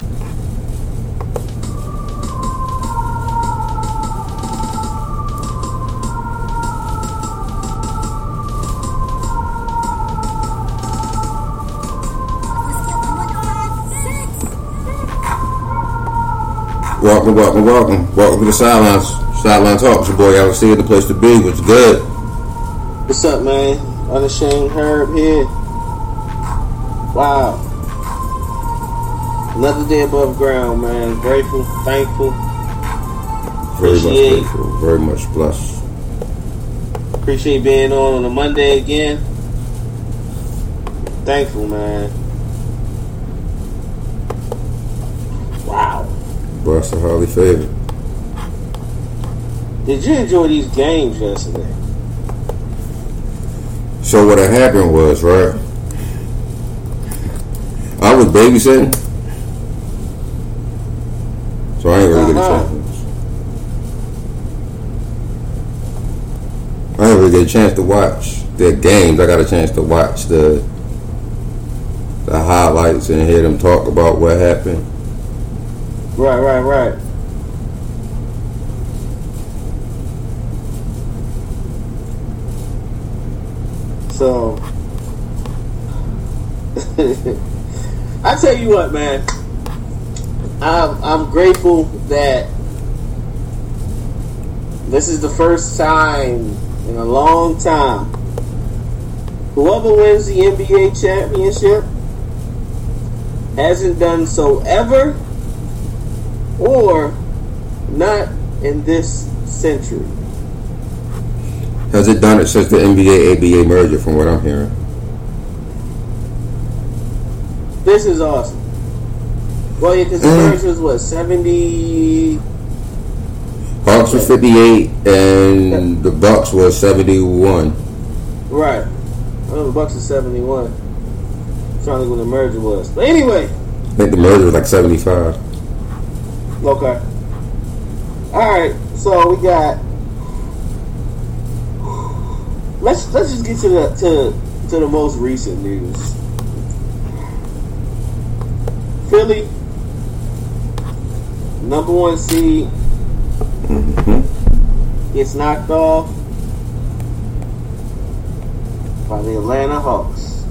Welcome, welcome, welcome. Welcome to the Sidelines. Sideline Talks. Your boy Alex here, the place to be. What's good? What's up, man? Unashamed Herb here. Wow. Another day above ground, man. Grateful, thankful. Very much Appreciate- grateful. Very much blessed. Appreciate being on on a Monday again. Thankful, man. Wow. Blessed and highly favored. Did you enjoy these games yesterday? So what happened was, right? I was babysitting. So I ain't really get a Uh-huh. chance. I didn't really get a chance to watch their games. I got a chance to watch the the highlights and hear them talk about what happened. Right, right, right. So, I tell you what, man. I'm I'm grateful that this is the first time in a long time. Whoever wins the NBA championship hasn't done so ever or not in this century. Has it done it since the NBA ABA merger? From what I'm hearing. This is awesome. Well, yeah, because the Mm. was what seventy. Hawks was 58 and the Bucks was 71. Right. I know the Bucks is seventy-one. I'm trying to think when the merger was, but anyway, I think the merger was like 75. okay. All right, so we got. Let's let's just get to the to to the most recent news. Philly, number one seed, mm-hmm. gets knocked off by the Atlanta Hawks.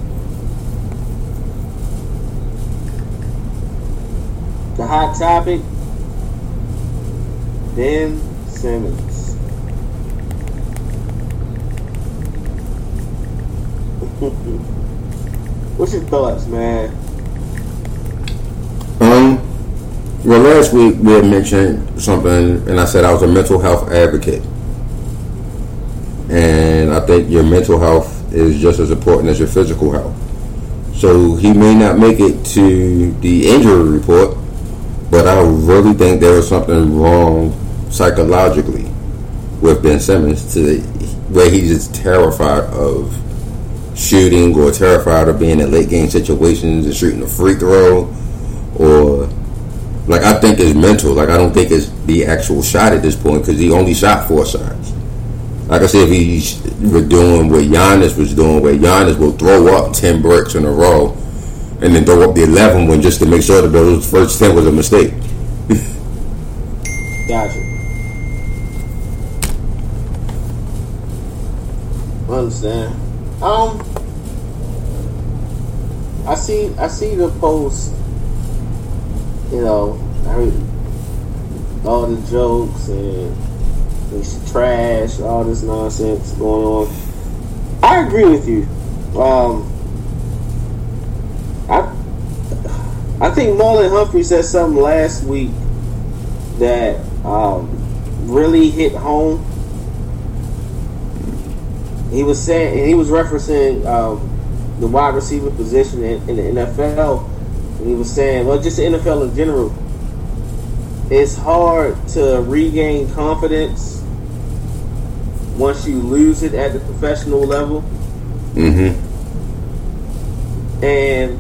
The hot topic Ben Simmons. What's your thoughts, man? Um, well, last week we had mentioned something, and I said I was a mental health advocate. And I think your mental health is just as important as your physical health. So he may not make it to the injury report, but I really think there was something wrong psychologically with Ben Simmons to the, where he's just terrified of shooting or terrified of being in late game situations and shooting a free throw or like I think it's mental. Like I don't think it's the actual shot at this point because he only shot four shots. Like I said, if he doing what Giannis was doing, where Giannis will throw up ten bricks in a row and then throw up the eleven one just to make sure that those first ten was a mistake. Gotcha. Understand. Um, I see. I see the post. You know, I heard all the jokes and it's trash, all this nonsense going on. I agree with you. Um, I I think Marlon Humphrey said something last week that um, really hit home. He was saying, and he was referencing um, the wide receiver position in, in the NFL. He was saying, well, just the NFL in general, it's hard to regain confidence once you lose it at the professional level. Mm-hmm. And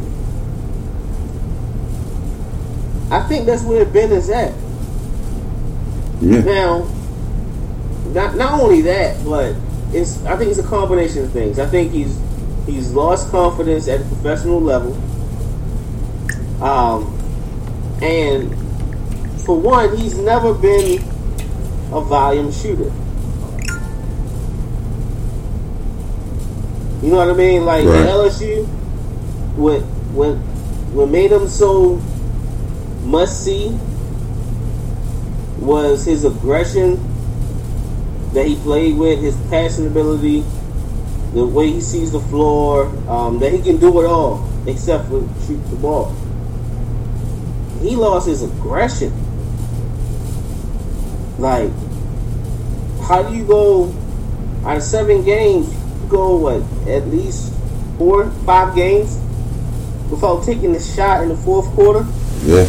I think that's where Ben is at. Yeah. Now, not not only that, but it's I think it's a combination of things. I think he's he's lost confidence at the professional level. Um, and for one, he's never been a volume shooter. You know what I mean? Like Right. LSU, what what what made him so must see was his aggression that he played with, his passing ability, the way he sees the floor, um, that he can do it all except for shoot the ball. He lost his aggression. Like, how do you go out of seven games? You go what at least four, five games without taking a shot in the fourth quarter? Yeah.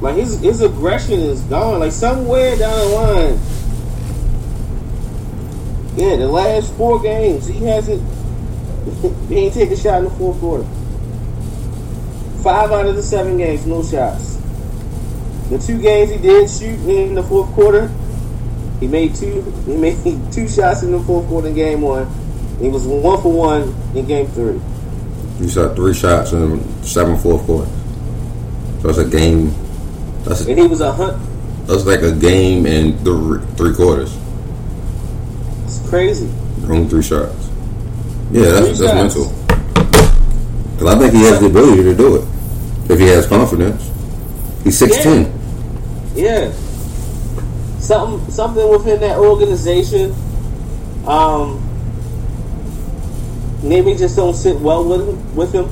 Like his his aggression is gone. Like somewhere down the line. Yeah, the last four games he hasn't he ain't taken a shot in the fourth quarter. Five out of the seven games, no shots. The two games he did shoot in the fourth quarter, he made two he made two shots in the fourth quarter in game one. He was one for one in game three. You shot three shots in seven fourth quarters. So it's a game. That's And he was a hunt that's like a game in three, three quarters. it's crazy. Only three shots. Yeah, that's, Three that's shots. mental. Because I think he has the ability to do it if he has confidence. He's sixteen. Yeah. Something something within that organization um maybe just don't sit well with him with him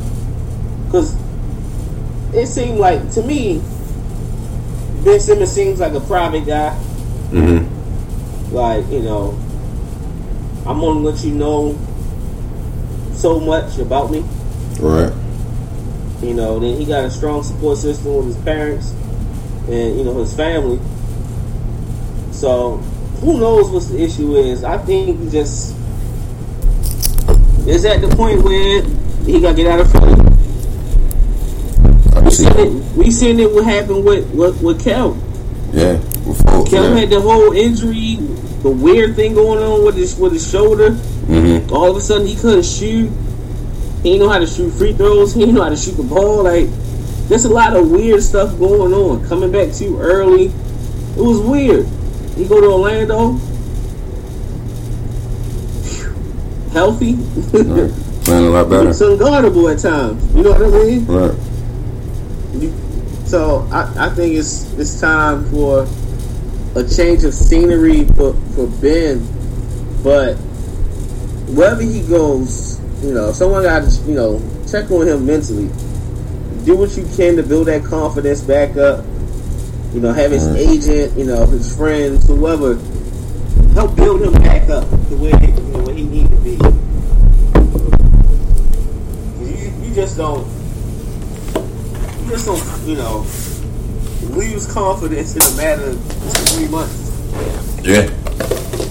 cuz it seemed like to me Ben Simmons seems like a private guy Mm-hmm. like you know I'm going to let you know so much about me Right. you know, then he got a strong support system with his parents and you know his family. So who knows what the issue is? I think he just is at the point where he got to get out of Philly. We seen it. We seen it. What happened with with, with Kel? Yeah. Before, Kel yeah. had the whole injury, the weird thing going on with his with his shoulder. Mm-hmm. All of a sudden, he couldn't shoot. He didn't know how to shoot free throws. He didn't know how to shoot the ball. Like, there's a lot of weird stuff going on. Coming back too early. It was weird. He go to Orlando. Healthy. Right. Playing a lot better. it's unguardable at times. You know what I mean? Right. You, so I, I think it's it's time for a change of scenery for, for Ben. But wherever he goes, you know, someone got to you know check on him mentally. Do what you can to build that confidence back up. You know, have his agent, you know, his friends, whoever, help build him back up to where you know, where he needs to be. You, you just don't you just don't, you know, lose confidence in a matter of three months. Yeah.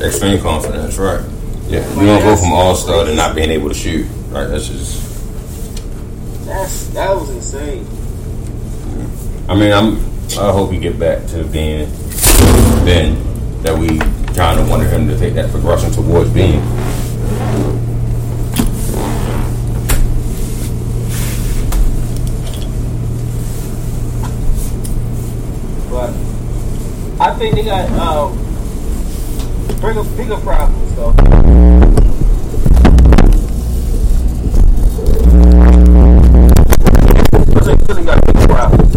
Extreme confidence, right. Yeah. You don't go from all star to not being able to shoot. Right. That's just That's that was insane. I mean I'm I hope he get back to being Ben that we kind of wanted him to take that progression towards being. But I think they got um, bigger bigger problems though. Philly got problems.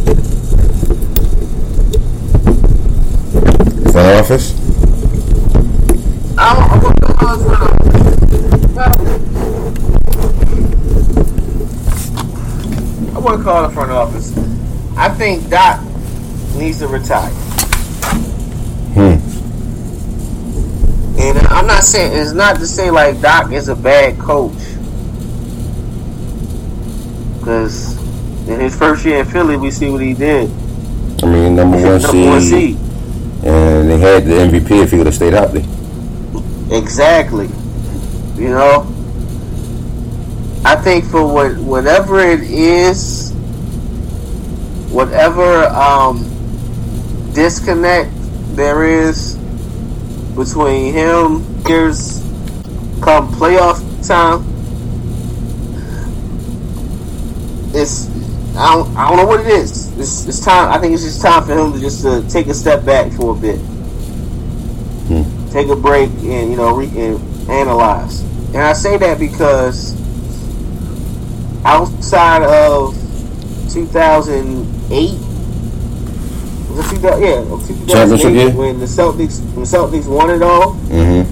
Front office? I don't, I want the odds I want to call the front office. I think Doc needs to retire. And I'm not saying it's not to say like Doc is a bad coach. Cause in his first year in Philly, we see what he did. I mean, number one, Number one seed, seed. and they had the MVP if he would have stayed healthy. Exactly. You know, I think for what whatever it is, whatever um, disconnect there is between him, here's come playoff time. It's I don't, I don't know what it is. It's, it's time. I think it's just time for him to just to take a step back for a bit hmm. take a break and you know re- and analyze. And I say that because outside of 2008, it 2000, yeah, of Championship 2008 year? when the Celtics when the Celtics won it all, Mm-hmm.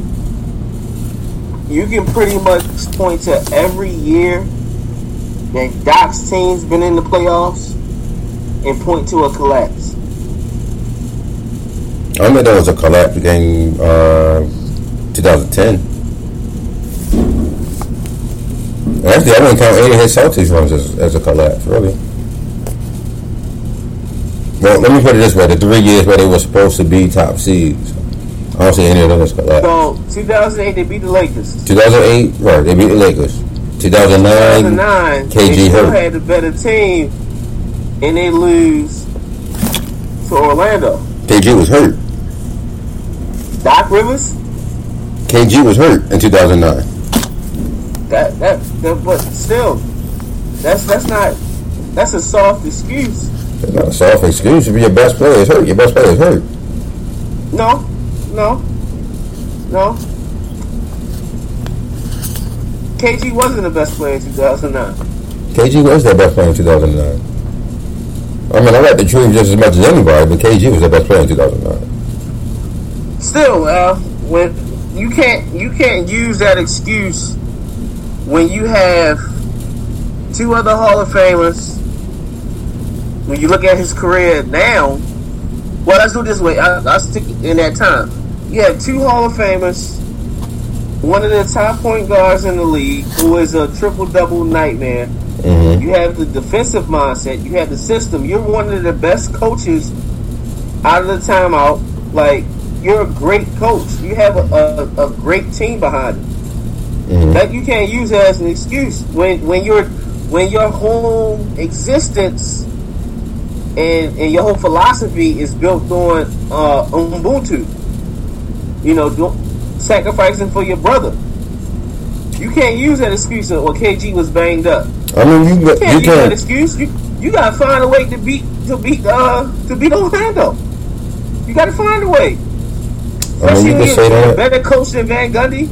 you can pretty much point to every year that Doc's team's been in the playoffs and point to a collapse. I remember there was a collapse game, uh, 2010. Actually, I wouldn't count any of his Celtics runs as, as a collapse, really. Well, let me put it this way: the three years where they were supposed to be top seeds, I don't see any of them as. So 2008 they beat the Lakers. 2008, right? They beat the Lakers. 2009, 2009, KG they still hurt. had the better team, and they lose to Orlando. KG was hurt. Doc Rivers, KG was hurt in 2009. that that, that but still, that's that's not that's a soft excuse. It's not a soft excuse. If your best player is hurt, your best player is hurt. No, no, no. KG wasn't the best player in 2009. KG was their best player in 2009. I mean, I like the truth just as much as anybody, but KG was their best player in 2009. Still, Al, when you can't you can't use that excuse when you have two other Hall of Famers. When you look at his career now, well, let's do it this way. I, I'll stick in that time. You have two Hall of Famers, one of the top point guards in the league, who is a triple double nightmare. Mm-hmm. You have the defensive mindset. You have the system. You're one of the best coaches out of the timeout. Like you're a great coach. You have a, a, a great team behind you. Mm-hmm. That you can't use as an excuse when when you're when your whole existence and and your whole philosophy is built on uh, Ubuntu. You know, do, sacrificing for your brother. You can't use that excuse of well, KG was banged up. I mean, you You got- can't you use that can't. excuse. You you gotta find a way to beat to beat uh to beat Orlando. You gotta find a way. I mean, you can say a that. better coach than Van Gundy.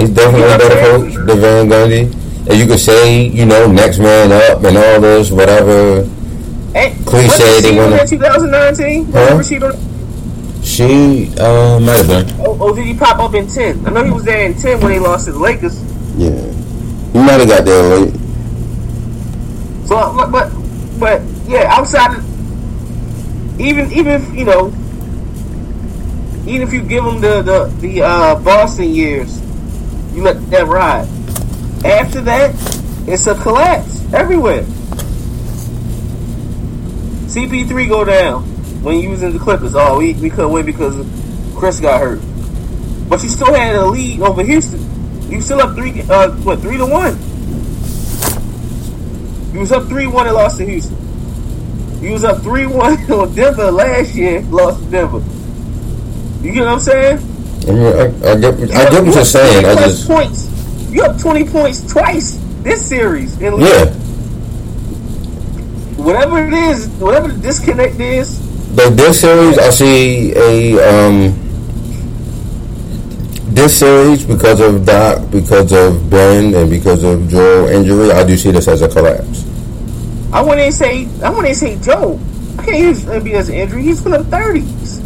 He's definitely a better coach than Van Gundy. And you could say, you know, next man up and all this, whatever. Hey, Cliche, she that 2019? Huh? She She, uh, might have been. or, or did he pop up in 10? I know he was there in 10 when they lost to the Lakers. Yeah. He might have got there late. So, but, but, but yeah, outside, of, even, even if, you know, even if you give him the, the, the uh, Boston years, you let that ride. After that, it's a collapse everywhere. CP3 go down when he was in the Clippers. Oh, we, we couldn't win because Chris got hurt. But you still had a lead over Houston. You still up three, uh, what, three to one? You was up three one and lost to Houston. You was up three one on Denver last year, lost to Denver. You get what I'm saying? I mean, I, I get, You I get what you you're saying. I just, points. You up twenty points twice this series. In yeah. Whatever it is, whatever the disconnect is, But this series, I see a um, this series because of Doc, because of Ben, and because of Joel injury. I do see this as a collapse. I wouldn't even say I wouldn't even say Joe. I can't use Embiid as an injury. He's in the thirties.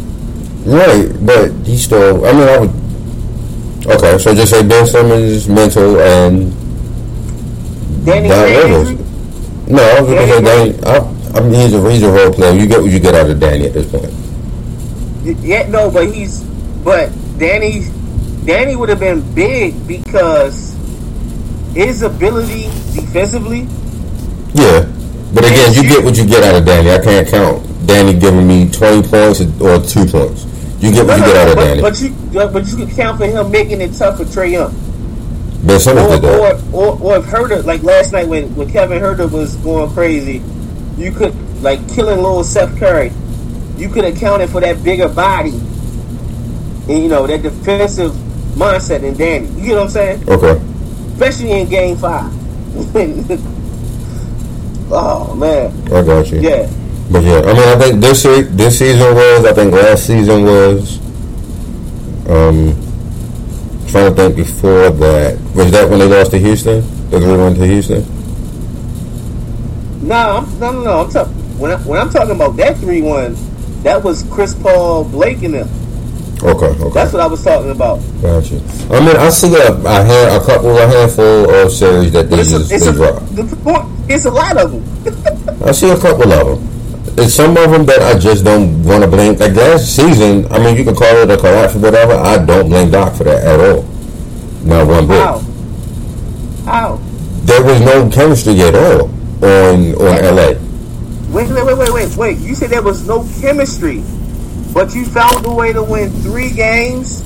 Right, but he still. I mean, I would. Okay, so just say Ben Simmons mental and Danny Rivers. No, I was gonna say Danny. I, I mean, he's a he's a role player. You get what you get out of Danny at this point. Yeah, no, but he's but Danny Danny would have been big because his ability defensively Yeah, but again, you get what you get out of Danny. I can't count Danny giving me twenty points or two points. You get what you get out of but, Danny. But you, but you can count for him making it tough for Trae Young. Ben Simmons Or, did that. or, or, or if Huerter, like last night when, when Kevin Huerter was going crazy, you could, like killing little Seth Curry, you could have counted for that bigger body and, you know, that defensive mindset in Danny. You get what I'm saying? Okay. Especially in game five. oh, man. I got you. Yeah. But yeah, I mean, I think this this season was. I think last season was. Um, trying to think before that. Was that when they lost to Houston? The three one to Houston. No, I'm, no, no, no. I'm talking when, I, when I'm talking about that three one, that was Chris Paul, Blake, and them. Okay, okay. That's what I was talking about. Gotcha. I mean, I see a, a, hand, a couple, a handful of series that they It's a, just it's, they a, drop. the point- it's a lot of them. I see a couple of them. It's some of them that I just don't want to blame. Like last season, I mean, you can call it a collapse or whatever. I don't blame Doc for that at all. Not one bit. How? How? There was no chemistry at all on on LA. Wait, wait, wait, wait, wait, wait. You said there was no chemistry, but you found a way to win three games,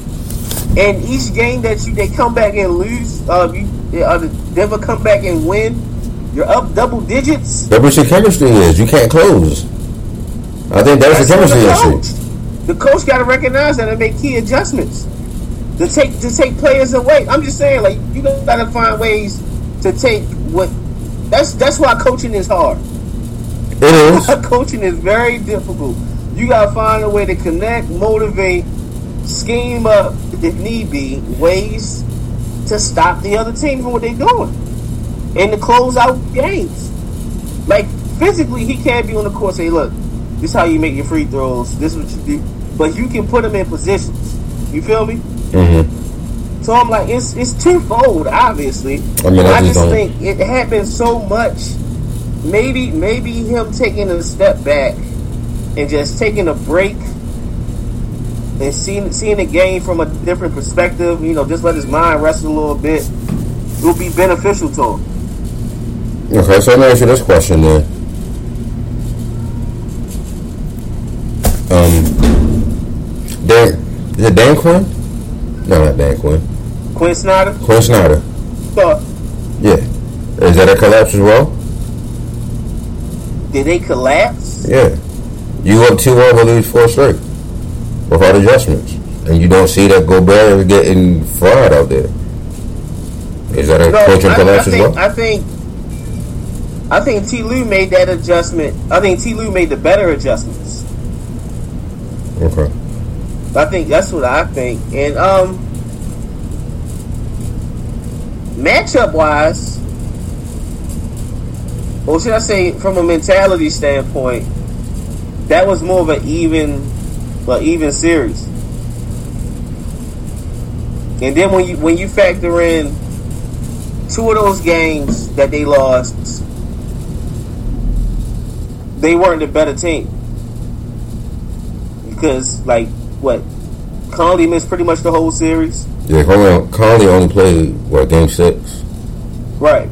and each game that you they come back and lose, uh, you uh, Denver come back and win. You're up double digits. That's what your chemistry is. You can't close. I think that's, That's the chemistry the issue. coach. The coach got to recognize that and make key adjustments to take to take players away. I'm just saying, like you got to find ways to take what. That's that's why coaching is hard. It is. coaching is very difficult. You got to find a way to connect, motivate, scheme up if need be ways to stop the other team from what they're doing and to close out games. Like physically, he can't be on the court. and Say, look, this is how you make your free throws. This is what you do. But you can put them in positions. You feel me? hmm So I'm like, it's it's twofold, obviously. I mean, I I just don't- think it happened so much. Maybe maybe him taking a step back and just taking a break and seeing seeing the game from a different perspective. You know, just let his mind rest a little bit. It'll be beneficial to him. Okay, so let me ask you this question then. Um, Dan, is it Dan Quinn? No, not Dan Quinn. Quinn Snyder, Quinn Snyder. thought, Yeah. Is that a collapse as well? did they collapse? Yeah. You up 2 0 but lose four straight without adjustments. And you don't see that Gobert is getting fried out there. Is that a No, coaching I, I collapse as well? I think I think T. Lue made that adjustment. I think T. Lue made the better adjustments. Okay. I think that's what I think. And um matchup wise, or should I say from a mentality standpoint, that was more of an even well, even series. And then when you when you factor in two of those games that they lost, they weren't the better team. Because like what Conley missed pretty much the whole series. Yeah, Conley, Conley only played, what, game six? Right.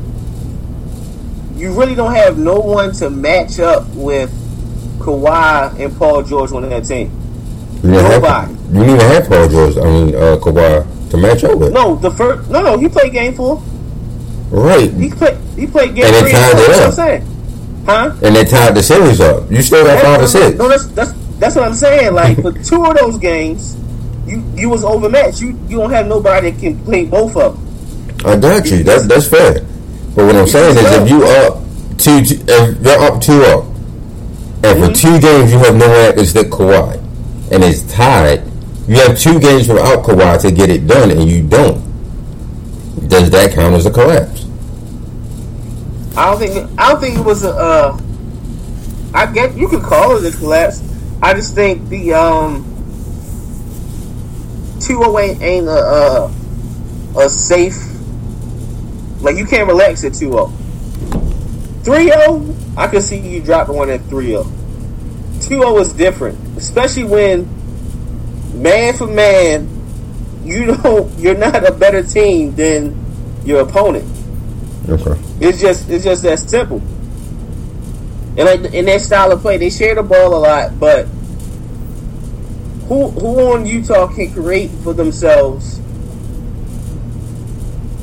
You really don't have no one to match up with Kawhi and Paul George on that team. You didn't have- Nobody. You didn't even have Paul George, I mean, uh, Kawhi, to match up with. No, the first no no, he played game four. Right. He played he played game And they three. tied it That's what I'm up. saying. Huh? And they tied the series up. You still got five or six. No, that's that's that's what I'm saying. Like for two of those games, you you was overmatched. You you don't have nobody that can play both of them. I got you. That's that's fair. But what I'm saying is, if you up two, if they're up two up, and for two games you have no one stick Kawhi, and it's tied, you have two games without Kawhi to get it done, and you don't. Does that count as a collapse? I don't think I don't think it was a. Uh, I get you could call it a collapse. I just think the um two away ain't a, a a safe. Like you can't relax at 2-0. 3-0, I could see you dropping one at 3-0. 2-0 is different, especially when man for man, you don't you're not a better team than your opponent. Okay. It's just it's just that simple. and like in their style of play, they share the ball a lot. But who who on Utah can create for themselves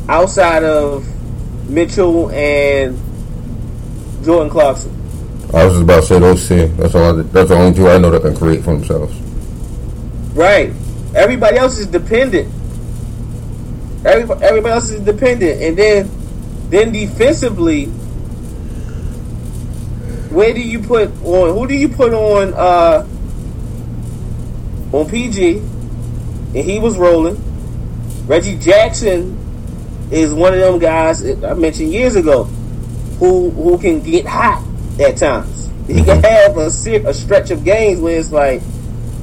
outside of Mitchell and Jordan Clarkson? I was just about to say those two. That's all. I, that's the only two I know that can create for themselves. Right. Everybody else is dependent. Everybody, everybody else is dependent, and then then defensively, where do you put on? Who do you put on? Uh, on PG, and he was rolling. Reggie Jackson is one of them guys I mentioned years ago who who can get hot at times. He can have a, a stretch of games where it's like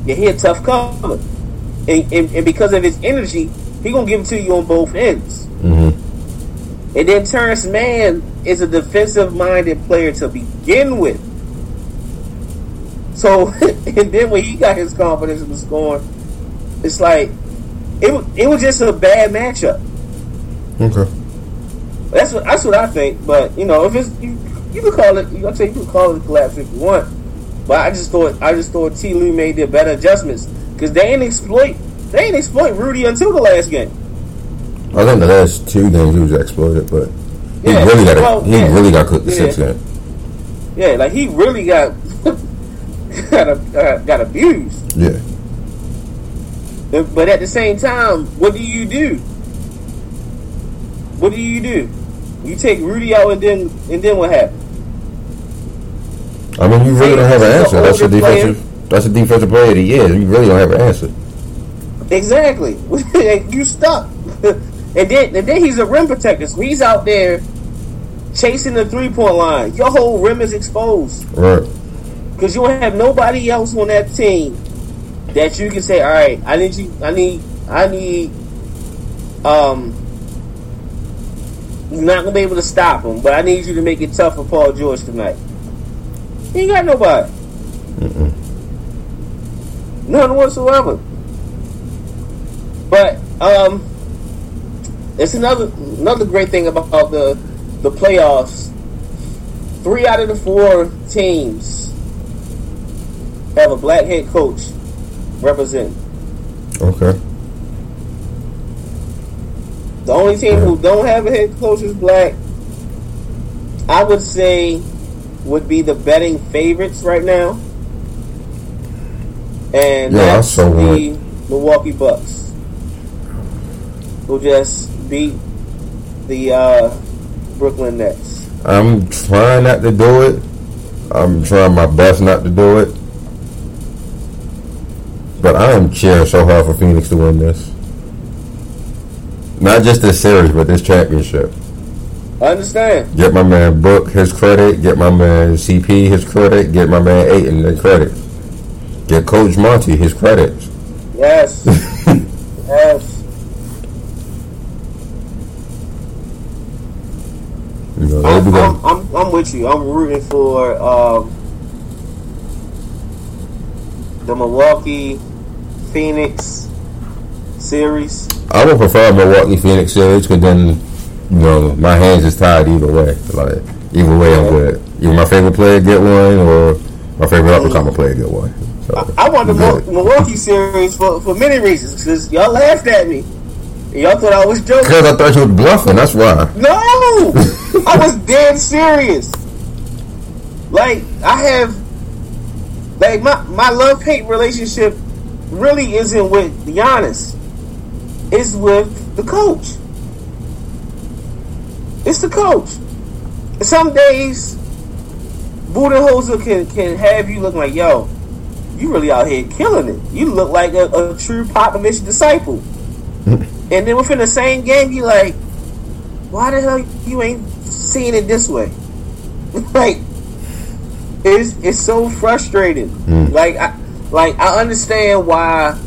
you hit tough cover, and, and, and, because of his energy, he gonna give it to you on both ends. Mm-hmm. And then Terance Mann is a defensive minded player to begin with. So, and then when he got his confidence in the scoring, it's like it, it was just a bad matchup. Okay. That's what that's what I think. But you know, if it's you, you can call it. I say you can call it a collapse if you want. But I just thought I just thought T. Lue made their better adjustments because they ain't exploit they ain't exploit Rudy until the last game. I think the last two games he was exploited, but he yeah, really got well, he yeah, really got cooked the yeah. sixth game. Yeah, like he really got got uh, got abused. Yeah. But at the same time, what do you do? What do you do? You take Rudy out, and then and then what happens? I mean, you really don't have an answer. That's a defensive. Player. That's a defensive player of the year. You really don't have an answer. Exactly. you stuck. and then and then he's a rim protector. So he's out there chasing the three point line. Your whole rim is exposed. Right. Because you don't have nobody else on that team that you can say, all right, I need you, I need, I need, um, you're not gonna be able to stop him, but I need you to make it tough for Paul George tonight. He ain't got nobody. Mm-mm. None whatsoever. But um, it's another another great thing about the the playoffs. Three out of the four teams have a black head coach represent. Okay. The only team who don't have a head coach is black. I would say would be the betting favorites right now, and yeah, that's the Milwaukee Bucks, who just beat the uh, Brooklyn Nets. I'm trying not to do it. I'm trying my best not to do it. But I am cheering so hard for Phoenix to win this. Not just this series, but this championship. I understand. Get my man Book his credit. Get my man CP his credit. Get my man Ayton his credit. Get Coach Monty his credit. Yes. yes. You know, I'm, I'm, I'm, I'm, with you. I'm rooting for um, the Milwaukee Phoenix series. I would prefer Milwaukee Phoenix series because then, you know, my hands is tied either way. Like either way, I'm good. Either my favorite player get one, or my favorite up and player get one. So, I, I want the Milwaukee series for, for many reasons. Because y'all laughed at me. Y'all thought I was joking. Because I thought you was bluffing. That's why. No, I was dead serious. Like I have, like my my love hate relationship really isn't with Giannis It's with the coach. It's the coach. Some days, Budenholzer can can have you looking like, yo, you really out here killing it. You look like a, a true Popovich disciple. and then within the same game, you like, why the hell you ain't seeing it this way? like, it's it's so frustrating. Mm. Like I like I understand why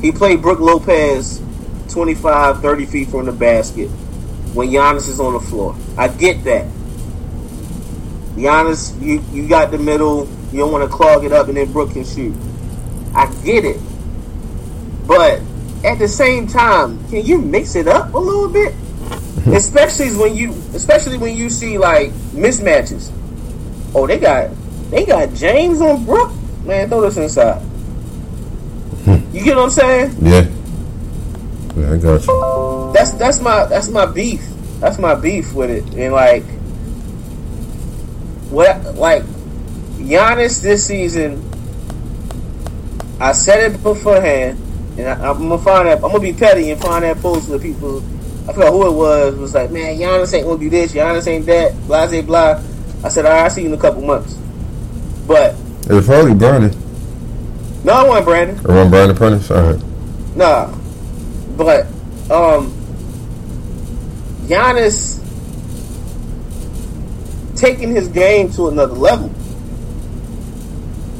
he played Brook Lopez 25, 30 feet from the basket when Giannis is on the floor. I get that. Giannis, you, you got the middle. You don't want to clog it up and then Brook can shoot. I get it. But at the same time, can you mix it up a little bit? especially when you especially when you see like mismatches. Oh, they got they got James on Brook. Man, throw this inside. Hmm. You get what I'm saying? Yeah. Yeah, I got you. That's that's my that's my beef. That's my beef with it. And like what like Giannis this season I said it beforehand and I, am gonna find that I'm gonna be petty and find that post with people I forgot who it was was like, man, Giannis ain't gonna do this, Giannis ain't that, blah blah blah. I said, all right, I'll see you in a couple months. But It was probably Brandon. no, I want Brandon. Or one Brandon Prentice? Alright. Nah, but um, Giannis taking his game to another level.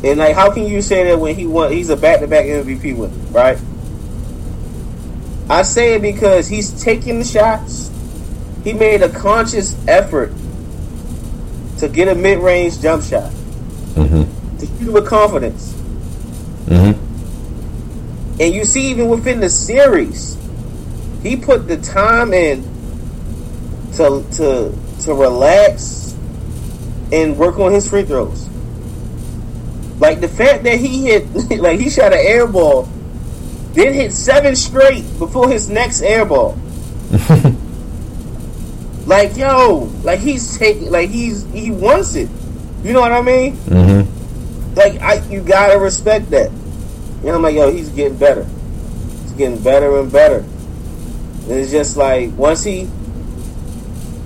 And like, how can you say that when he won? He's a back-to-back MVP winner, right? I say it because he's taking the shots. He made a conscious effort to get a mid-range jump shot Mm-hmm. With confidence. Mm-hmm. And you see, even within the series, he put the time in to to to relax and work on his free throws. Like the fact that he hit, like he shot an air ball, then hit seven straight before his next air ball. like yo, like he's taking, like he's he wants it. You know what I mean? Mm-hmm. Like I, you gotta respect that. You know, I'm like, yo, he's getting better. He's getting better and better. And it's just like once he,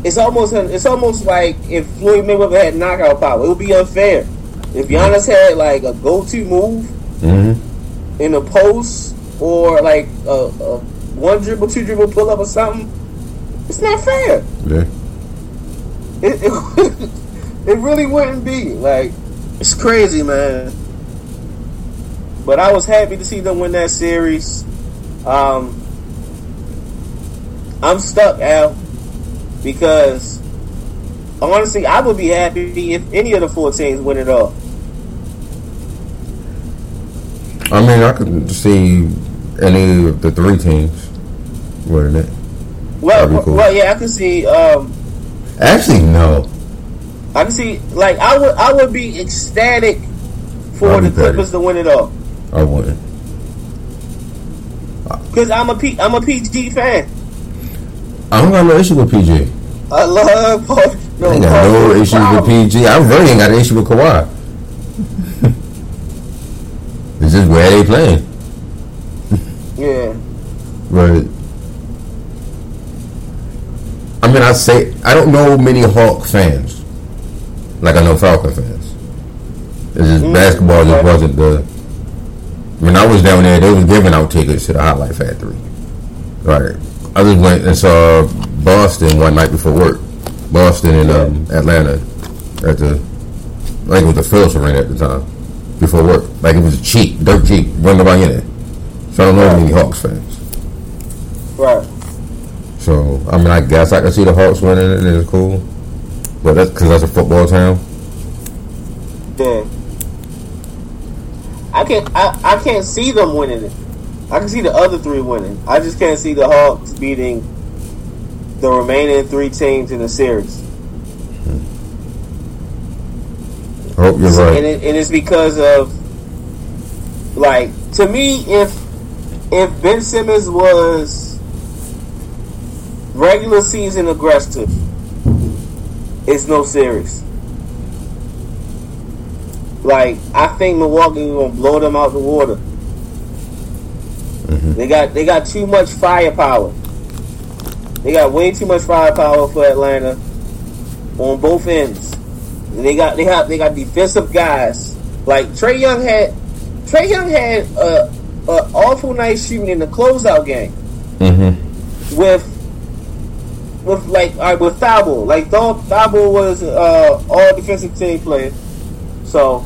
it's almost it's almost like if Floyd Mayweather had knockout power, it would be unfair. If Giannis had like a go-to move Mm-hmm. in a post or like a, a one dribble, two dribble pull up or something, it's not fair. Yeah. It, it, it really wouldn't be. Like, it's crazy, man. But I was happy to see them win that series. Um, I'm stuck, Al, because honestly, I would be happy if any of the four teams win it all. I mean, I could see any of the three teams winning it. Well, cool. well, yeah, I could see. Um, Actually, no. I can see. Like, I would, I would be ecstatic for be the Clippers to win it all. I wouldn't. Because I'm a P, I'm a PG fan. I don't got no issue with PG. I love Paul. No, I ain't got no George. issue with PG. I really ain't got an issue with Kawhi. it's just where they playing. Yeah, But I mean, I say I don't know many Hawk fans, like I know Falcon fans. It's just Mm, basketball just wasn't the. When I was down there, they was giving out tickets to the Highlight Factory. Right. I just went and saw Boston one night before work. Boston and um, Atlanta at the, I think it was the Phillips Arena at the time before work. Like it was cheap, dirt cheap, wasn't nobody in it. So I don't know any Hawks fans. right. So I mean, I guess I can see the Hawks winning it, and it's cool. But that's because that's a football town. Yeah. I can't. I, I can't see them winning it. I can see the other three winning. I just can't see the Hawks beating the remaining three teams in the series. I hope you're And, right. it, and it's because of like to me, if if Ben Simmons was regular season aggressive, it's no series. Like I think Milwaukee gonna blow them out the water. They got they got too much firepower. They got way too much firepower for Atlanta on both ends. And they got they have they got defensive guys like Trae Young had. Trae Young had a, a awful night shooting in the closeout game Mm-hmm. with with like all right, with Thabo. Like Thabo Thabo was uh, all defensive team player, so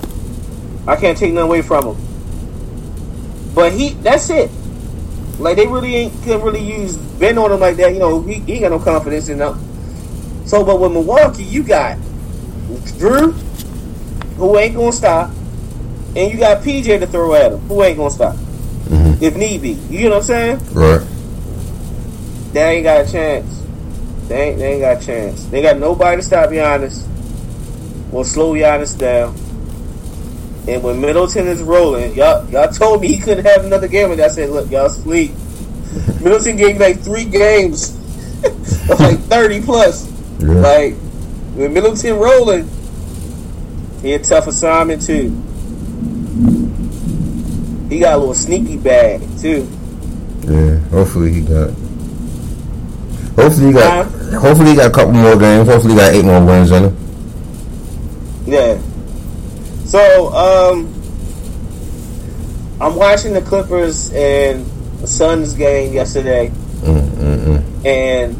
I can't take nothing away from him. But he that's it. Like they really ain't couldn't really use Ben on him like that. You know he, he ain't got no confidence in them. So, but with Milwaukee, you got Drew, who ain't gonna stop, and you got PJ to throw at him, who ain't gonna stop Mm-hmm. if need be. You know what I'm saying? Right. They ain't got a chance. They ain't, they ain't got a chance. They got nobody to stop Giannis. will slow Giannis down. And when Middleton is rolling, y'all y'all told me he couldn't have another game, and I said, look, y'all sleep. Middleton gave me like three games of like thirty plus. Yeah. Like when Middleton rolling, he a tough assignment too. He got a little sneaky bag too. Yeah, hopefully he got. Hopefully he got. hopefully he got a couple more games. Hopefully he got eight more wins in him. Yeah. So um, I'm watching the Clippers and the Suns game yesterday, mm-hmm. and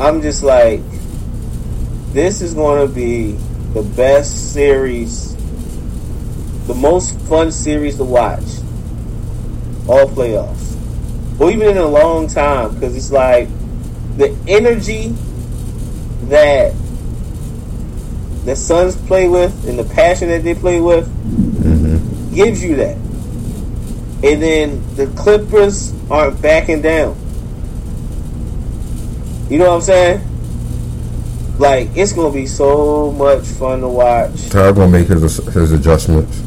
I'm just like, this is going to be the best series the most fun series to watch all playoffs, or even in a long time, because it's like the energy that the Suns play with and the passion that they play with mm-hmm. gives you that. And then the Clippers aren't backing down. You know what I'm saying? Like it's gonna be so much fun to watch. Tyler gonna make his his adjustments.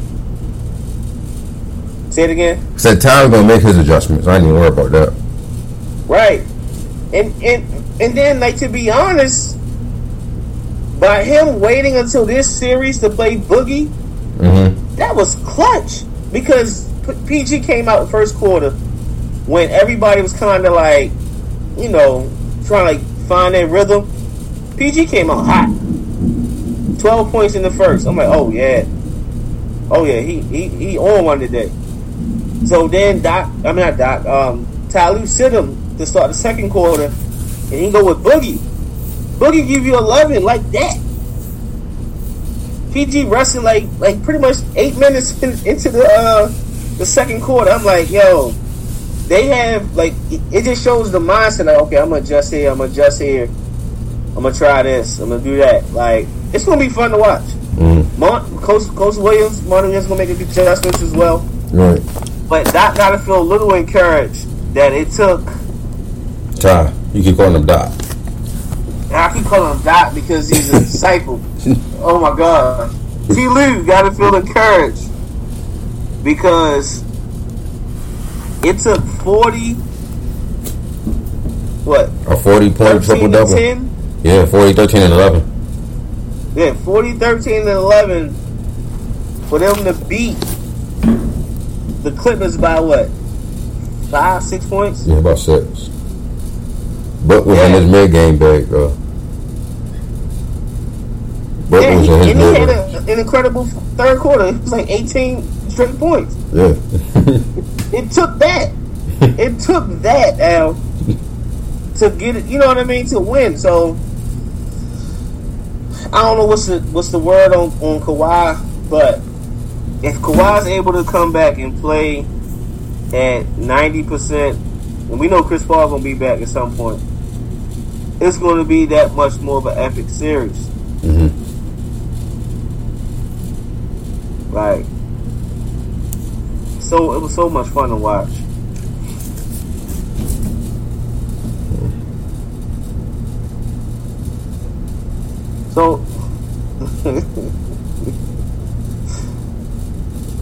Say it again. Said Tyler's gonna make his adjustments. I even worry about that. Right, and and and then like to be honest, by him waiting until this series to play Boogie, mm-hmm. that was clutch because PG came out first quarter when everybody was kind of like, you know, trying to find their rhythm. PG came out hot. 12 points in the first. I'm like, oh yeah. Oh yeah, he he, he on one today. So then Doc, I mean not Doc, um, Ty sit him to start the second quarter, and he go with Boogie. Boogie give you 11 like that. PG wrestling like like pretty much eight minutes in, into the uh, the second quarter. I'm like, yo, they have like it just shows the mindset. Like, okay, I'm gonna adjust here. I'm gonna adjust here. I'm gonna try this. I'm gonna do that. Like it's gonna be fun to watch. Mm. Mon- Coach Coach Williams, Martin is gonna make a adjustments as well. Right. But Doc got to feel a little encouraged that it took. Ty, you keep calling him Doc. I keep calling him Doc because he's a disciple. Oh my God. T. Lue got to feel encouraged because it took 40. What? A 40 point triple double. 10? Yeah, 40, 13, and 11. Yeah, 40, 13, and 11 for them to beat the Clippers by what? Five, six points? Yeah, about six. But was yeah. in his mid game bag, though. But yeah, was he, in his and he had a, an incredible third quarter. It was like 18 straight points. Yeah. it took that. it took that, Al, to get it, you know what I mean, to win. So, I don't know what's the what's the word on, on Kawhi, but if Kawhi's able to come back and play at ninety percent, and we know Chris Paul's gonna be back at some point, it's going to be that much more of an epic series. Mm-hmm. Like, so it was so much fun to watch. So.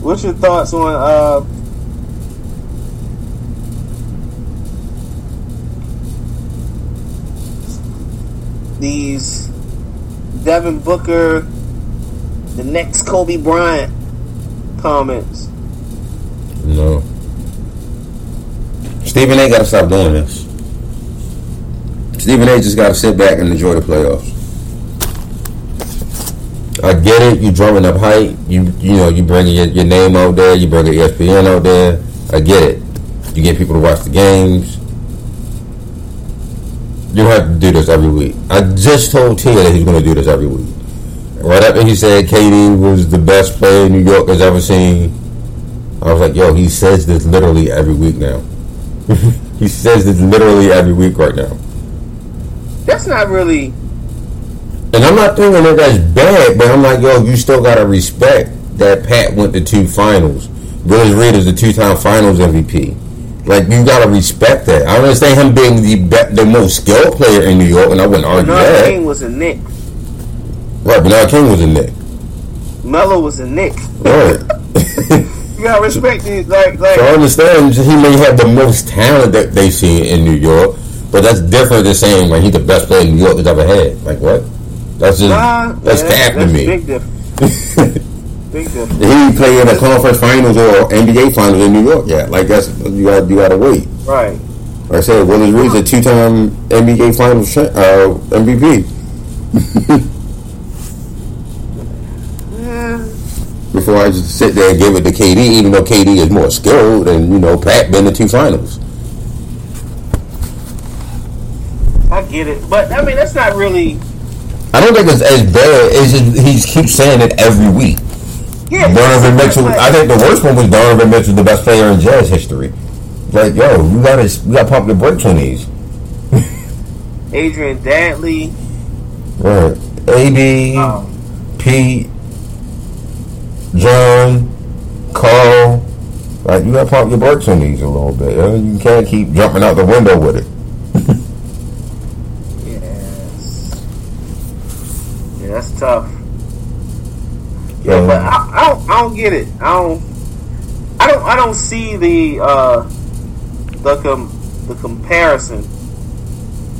What's your thoughts on uh, these Devin Booker, the next Kobe Bryant comments? No. Stephen A. got to stop doing this. Stephen A. just got to sit back and enjoy the playoffs. I get it. You drumming up hype. You you know you bringing your, your name out there. You bringing ESPN out there. I get it. You get people to watch the games. You don't have to do this every week. I just told Tia that he's going to do this every week. Right after he said KD was the best player New York has ever seen, I was like, yo, he says this literally every week now. he says this literally every week right now. That's not really and I'm not thinking that that's bad, but I'm like, yo, you still gotta respect that Pat went to two finals. Willis Reed is the two-time Finals MVP. Like you gotta respect that. I understand him being the be- the most skilled player in New York, and I wouldn't argue Bernard that. King was a Knick. Right, Bernard King was a Knick. Melo was a Knick. Right. You gotta respect it. Like, like so I understand he may have the most talent that they see in New York, but that's different than saying like he's the best player New York has ever had. Like what? That's just nah, that's yeah, cap to me. Big difference. Big difference. he didn't play in the conference finals or NBA finals in New York yet. Like that's you got you got to wait. Right. Like I said, Willis Reed's a two-time NBA Finals uh, MVP. Yeah. Before I just sit there and give it to KD, even though KD is more skilled and you know Pat been to two finals. I get it, but I mean that's not really. I don't think it's as bad. It's just he keeps saying it every week. Yeah. Donovan Mitchell. I think the worst one was Donovan Mitchell, the best player in Jazz history. Like, yo, you gotta you gotta pump the brakes on these. Adrian Dantley. Right. AD, Um, Pete, John, Karl. Like, you gotta pump your brakes on these a little bit. You can't keep jumping out the window with it. yes. Yeah, that's tough. Yeah, but I, I don't. I don't get it. I don't. I don't. I don't see the uh, the com- the comparison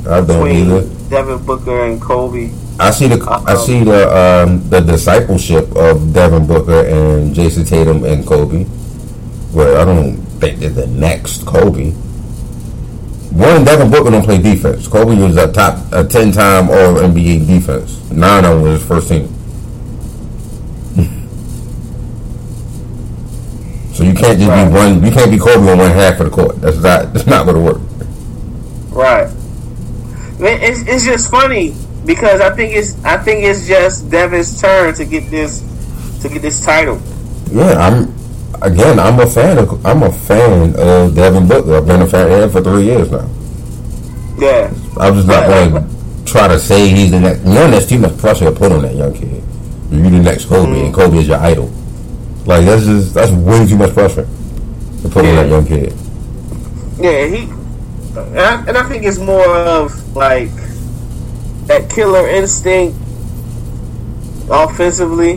I don't between either. Devin Booker and Kobe. I see the I see the um, the discipleship of Devin Booker and Jayson Tatum and Kobe, but I don't think they're the next Kobe. One Devin Booker don't play defense. Kobe was a top a ten time All NBA defense. Nine of them was his first team. so you can't just Right. be one. You can't be Kobe on one half of the court. That's not. That's not going to work. Right. It's, it's just funny because I think it's I think it's just Devin's turn to get this to get this title. Yeah, I'm. Again, I'm a fan of. I'm a fan of Devin Booker. I've been a fan of him for three years now. Yeah. I'm just not going to try to say he's the next. One, there's too much pressure to put on that young kid. You're the next Kobe, Mm-hmm. and Kobe is your idol. Like that's just that's way too much pressure to put on that young kid. Yeah, he and I, and I think it's more of like that killer instinct offensively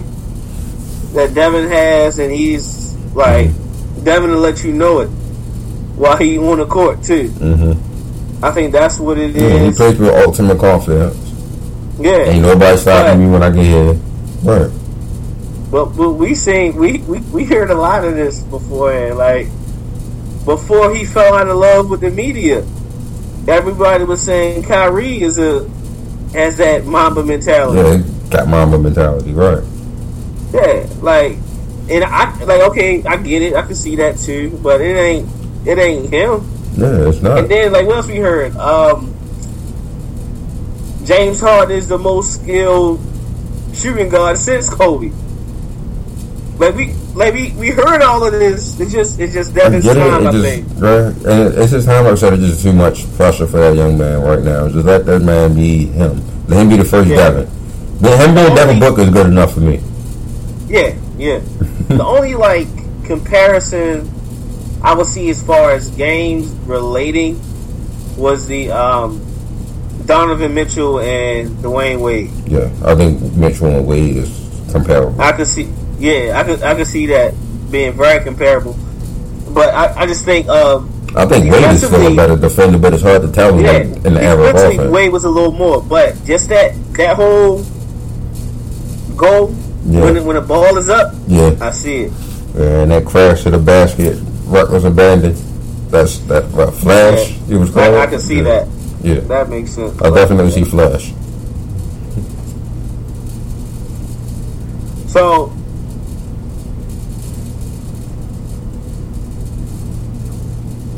that Devin has, and he's like Devin will let you know it while he on the court too. Mm-hmm. I think that's what it Yeah, he is. plays with ultimate confidence. Yeah, Ain't nobody stopping Right. me when I get here. Right. But, but we seen we, we we heard a lot of this beforehand. Like before he fell out of love with the media, everybody was saying Kyrie is a has that Mamba mentality. Yeah, got Mamba mentality. Right. Yeah, like and I like okay, I get it, I can see that too, but it ain't it ain't him. Yeah, it's not. And then like what else we heard? Um James Harden is the most skilled shooting guard since Kobe. Like we like we, we heard all of this. It's just it's just I Devin's it. time, it I just, think. right, and it's just time. Like I said, it's just too much pressure for that young man right now. Just let that man be him. Let him be the first Yeah. Devin. But him being Devin Booker is good enough for me. Yeah, yeah. the only like comparison I would see as far as games relating was the um Donovan Mitchell and Dwyane Wade. Yeah, I think Mitchell and Wade is comparable. I could see, yeah, I could, I could see that being very comparable. But I, I just think, um, I think Wade is still a better defender, but it's hard to tell in, yeah, the, in the era of offense. Wade was a little more, but just that that whole goal Yeah. when when the ball is up, Yeah, I see it. and that crash to the basket, Rutgers abandoned. That's that what, Flash. Yeah. It was I, called. I can see yeah. that. Yeah, That makes sense. I definitely see Flash. So,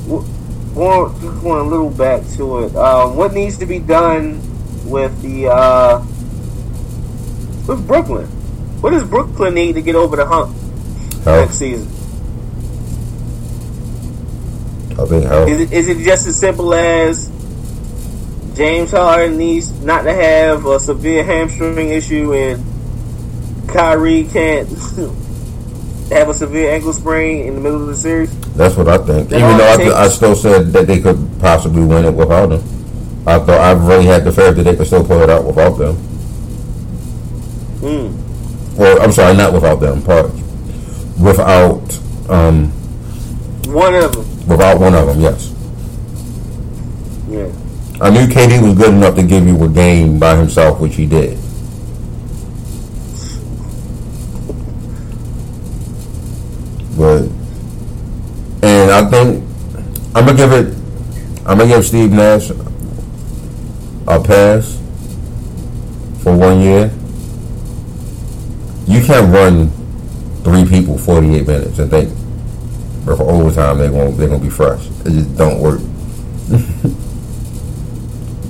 w- going, just going a little back to it. Um, what needs to be done with the uh, with Brooklyn? What does Brooklyn need to get over the hump next season? I think health. Is it, is it just as simple as James Harden needs not to have a severe hamstring issue and Kyrie can't have a severe ankle sprain in the middle of the series. That's what I think. That Even though I, th- I still said that they could possibly win it without him. I thought I really had the faith that they could still pull it out without them. Mm. Or I'm sorry, not without them. Part without um, One of them. without one of them. Yes, Yeah. I knew KD was good enough to give you a game by himself, which he did. But and I think I'm gonna give it. I'm gonna give Steve Nash a pass for one year. You can't run three people 48 minutes and think but for overtime they're gonna they're gonna be fresh. It just don't work.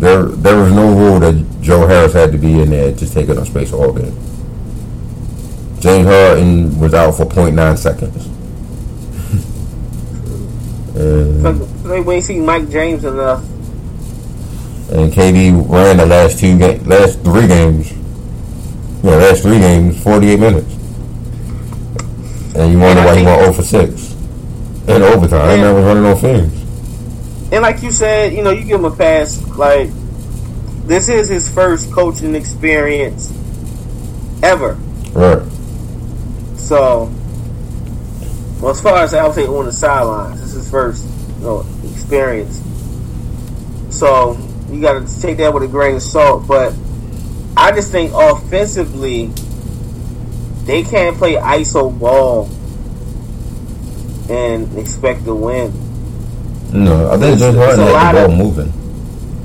there there was no rule that Joe Harris had to be in there just taking up space all game. James Harden was out for 0.9 seconds. we ain't seen Mike James enough. and KD ran the last two ga- last three games. Yeah, last three games, 48 minutes. And you wonder And I why he went 0 for 6 in overtime. And that was running on fins. And like you said, you know, you give him a pass. Like this is his first coaching experience ever. Right. So, well, as far as I would say on the sidelines, this is his first you know, experience. So you got to take that with a grain of salt. But I just think offensively, they can't play ISO ball and expect to win. No, I think It's- James Harden a had lot the ball of- moving.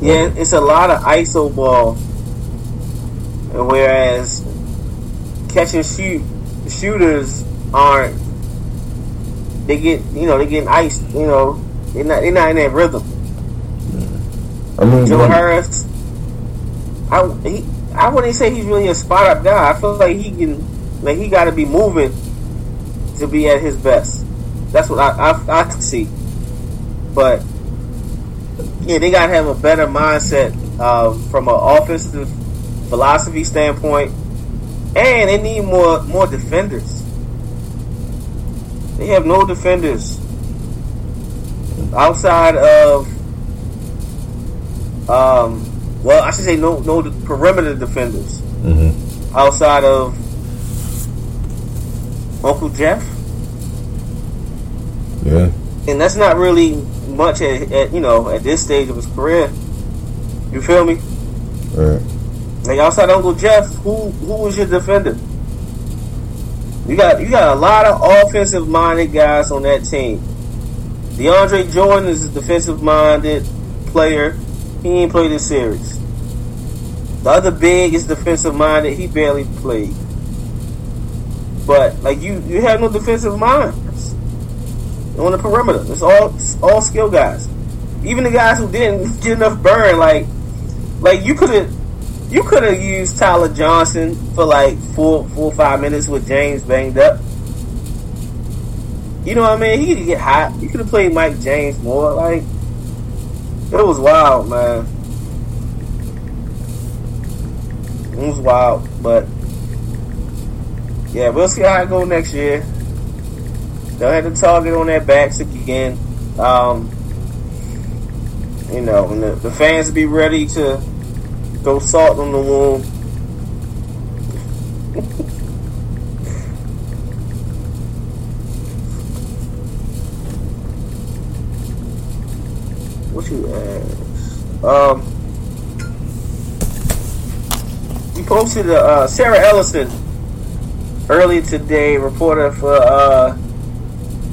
Yeah, it's a lot of ISO ball, and whereas catch and shoot shooters aren't. They get you know they getting iced. You know they're not they're not in that rhythm. I mean, Joe Harris, I he I wouldn't say he's really a spot up guy. I feel like he can like he got to be moving to be at his best. That's what I I, I see. But yeah, they got to have a better mindset uh, from an offensive philosophy standpoint, and they need more more defenders. They have no defenders outside of um, well, I should say no no perimeter defenders Mhm. outside of Uncle Jeff, Yeah. and that's not really much at, at you know at this stage of his career. You feel me? Right. Like outside Uncle Jeff, who who was your defender? You got you got a lot of offensive minded guys on that team. DeAndre Jordan is a defensive minded player. He ain't played this series. The other big is defensive minded. He barely played. But like you, you have no defensive minds on the perimeter. It's all it's all skill guys. Even the guys who didn't get enough burn, like like you could have you could have used Tyler Johnson for like four, four or five minutes with James banged up. You know what I mean? He could get hot. You could have played Mike James more. Like it was wild, man. It was wild, but yeah, we'll see how it go next year. They'll have the target on their backs again. Um, you know, the, the fans be ready to go salt on the wound. you? Um, you posted uh, uh, Sarah Ellison earlier today, reporter for uh,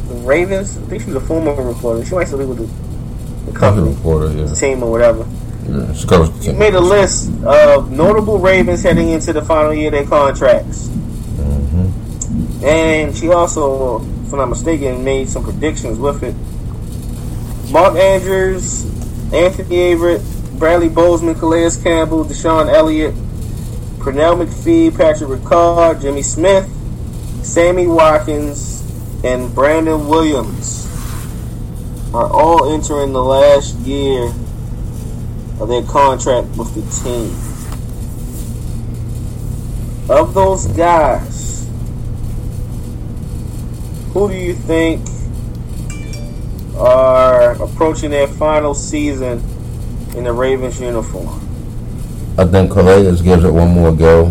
the Ravens. I think she was a former reporter. She might still be with the, the company, reporter, yeah. the team or whatever. yeah. She covers She made a list of notable Ravens heading into the final year of their contracts. Mhm. And she also, if I'm not mistaken, made some predictions with it. Mark Andrews, Anthony Averett, Bradley Bozeman, Calais Campbell, DeShon Elliott, Pernell McPhee, Patrick Ricard, Jimmy Smith, Sammy Watkins, and Brandon Williams are all entering the last year of their contract with the team. Of those guys, who do you think are approaching their final season in the Ravens uniform? I think Calais gives it one more go.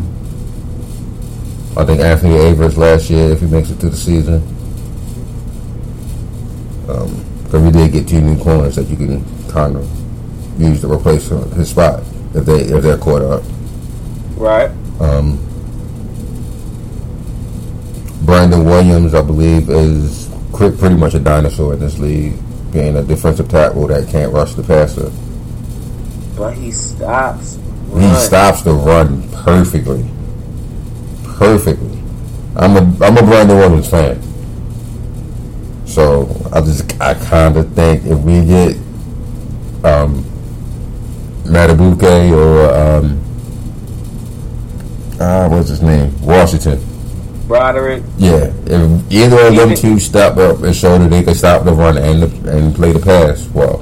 I think Anthony Averett last year, if he makes it through the season. Because um, we did get two new corners that you can kind of use to replace his spot if they if they're caught up. Right. Um, Brandon Williams, I believe, is pretty much a dinosaur in this league, being a defensive tackle that can't rush the passer. But he stops. Run. He stops the run perfectly. Perfectly. I'm a I'm a Brandon Williams fan. So I just I kind of think if we get um, Madubuike or um, uh, what's his name Washington Broderick. Yeah, if either of them two step up and show that they can stop the run and the, and play the pass well.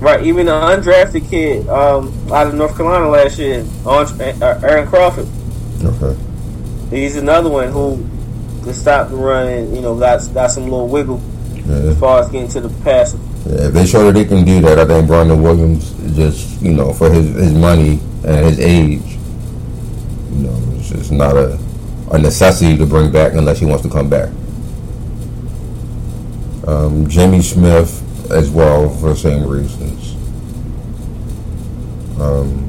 Right, even the undrafted kid um, out of North Carolina last year, uh, Aaron Crawford. Okay. He's another one who can stop the run and you know got got some little wiggle yeah. as far as getting to the pass. Yeah, if they show that they can do that, I think Brandon Williams just you know for his his money and his age, you know, it's just not a a necessity to bring back unless he wants to come back. Um, Jimmy Smith as well for the same reasons. Um,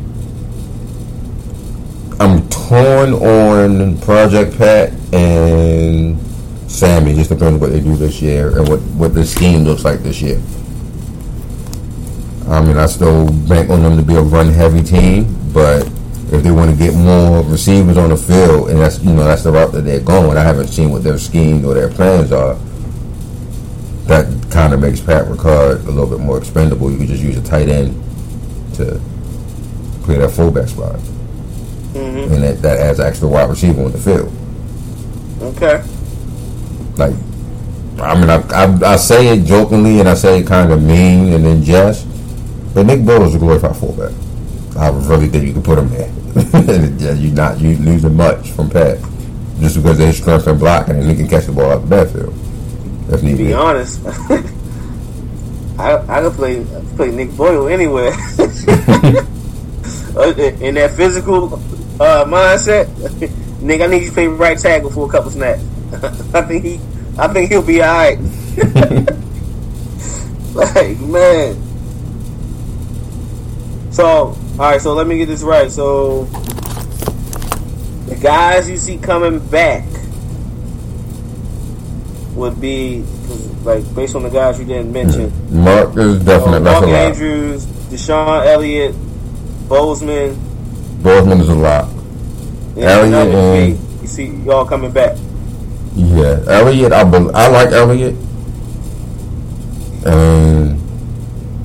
I'm torn on Project Pat and Sammy, just depending on what they do this year and what, what the scheme looks like this year. I mean, I still bank on them to be a run heavy team, but if they want to get more receivers on the field, and that's you know that's the route that they're going. I haven't seen what their scheme or their plans are. That kind of makes Pat Ricard a little bit more expendable. You could just use a tight end to play that fullback spot, mm-hmm. and that, that adds extra wide receiver on the field. Okay. Like, I mean, I, I, I say it jokingly and I say it kind of mean and in jest, but Nick is a glorified fullback. I really think you can put him there. yeah, you're not you losing much from Pat just because they strength and blocking and he can catch the ball out the backfield. If need to be, be. honest, I I could play play Nick Boyle anywhere. Uh, in that physical uh, mindset, Nick, I need you to play right tackle for a couple snaps. I think he, I think he'll be all right. like man. So, all right. So let me get this right. So the guys you see coming back would be like based on the guys you didn't mention. Mark is definitely so, Mark Andrews, DeShon Elliott, Bozeman. Bozeman is a lot. Elliott and you see y'all coming back. Yeah, Elliott. I I like Elliott, and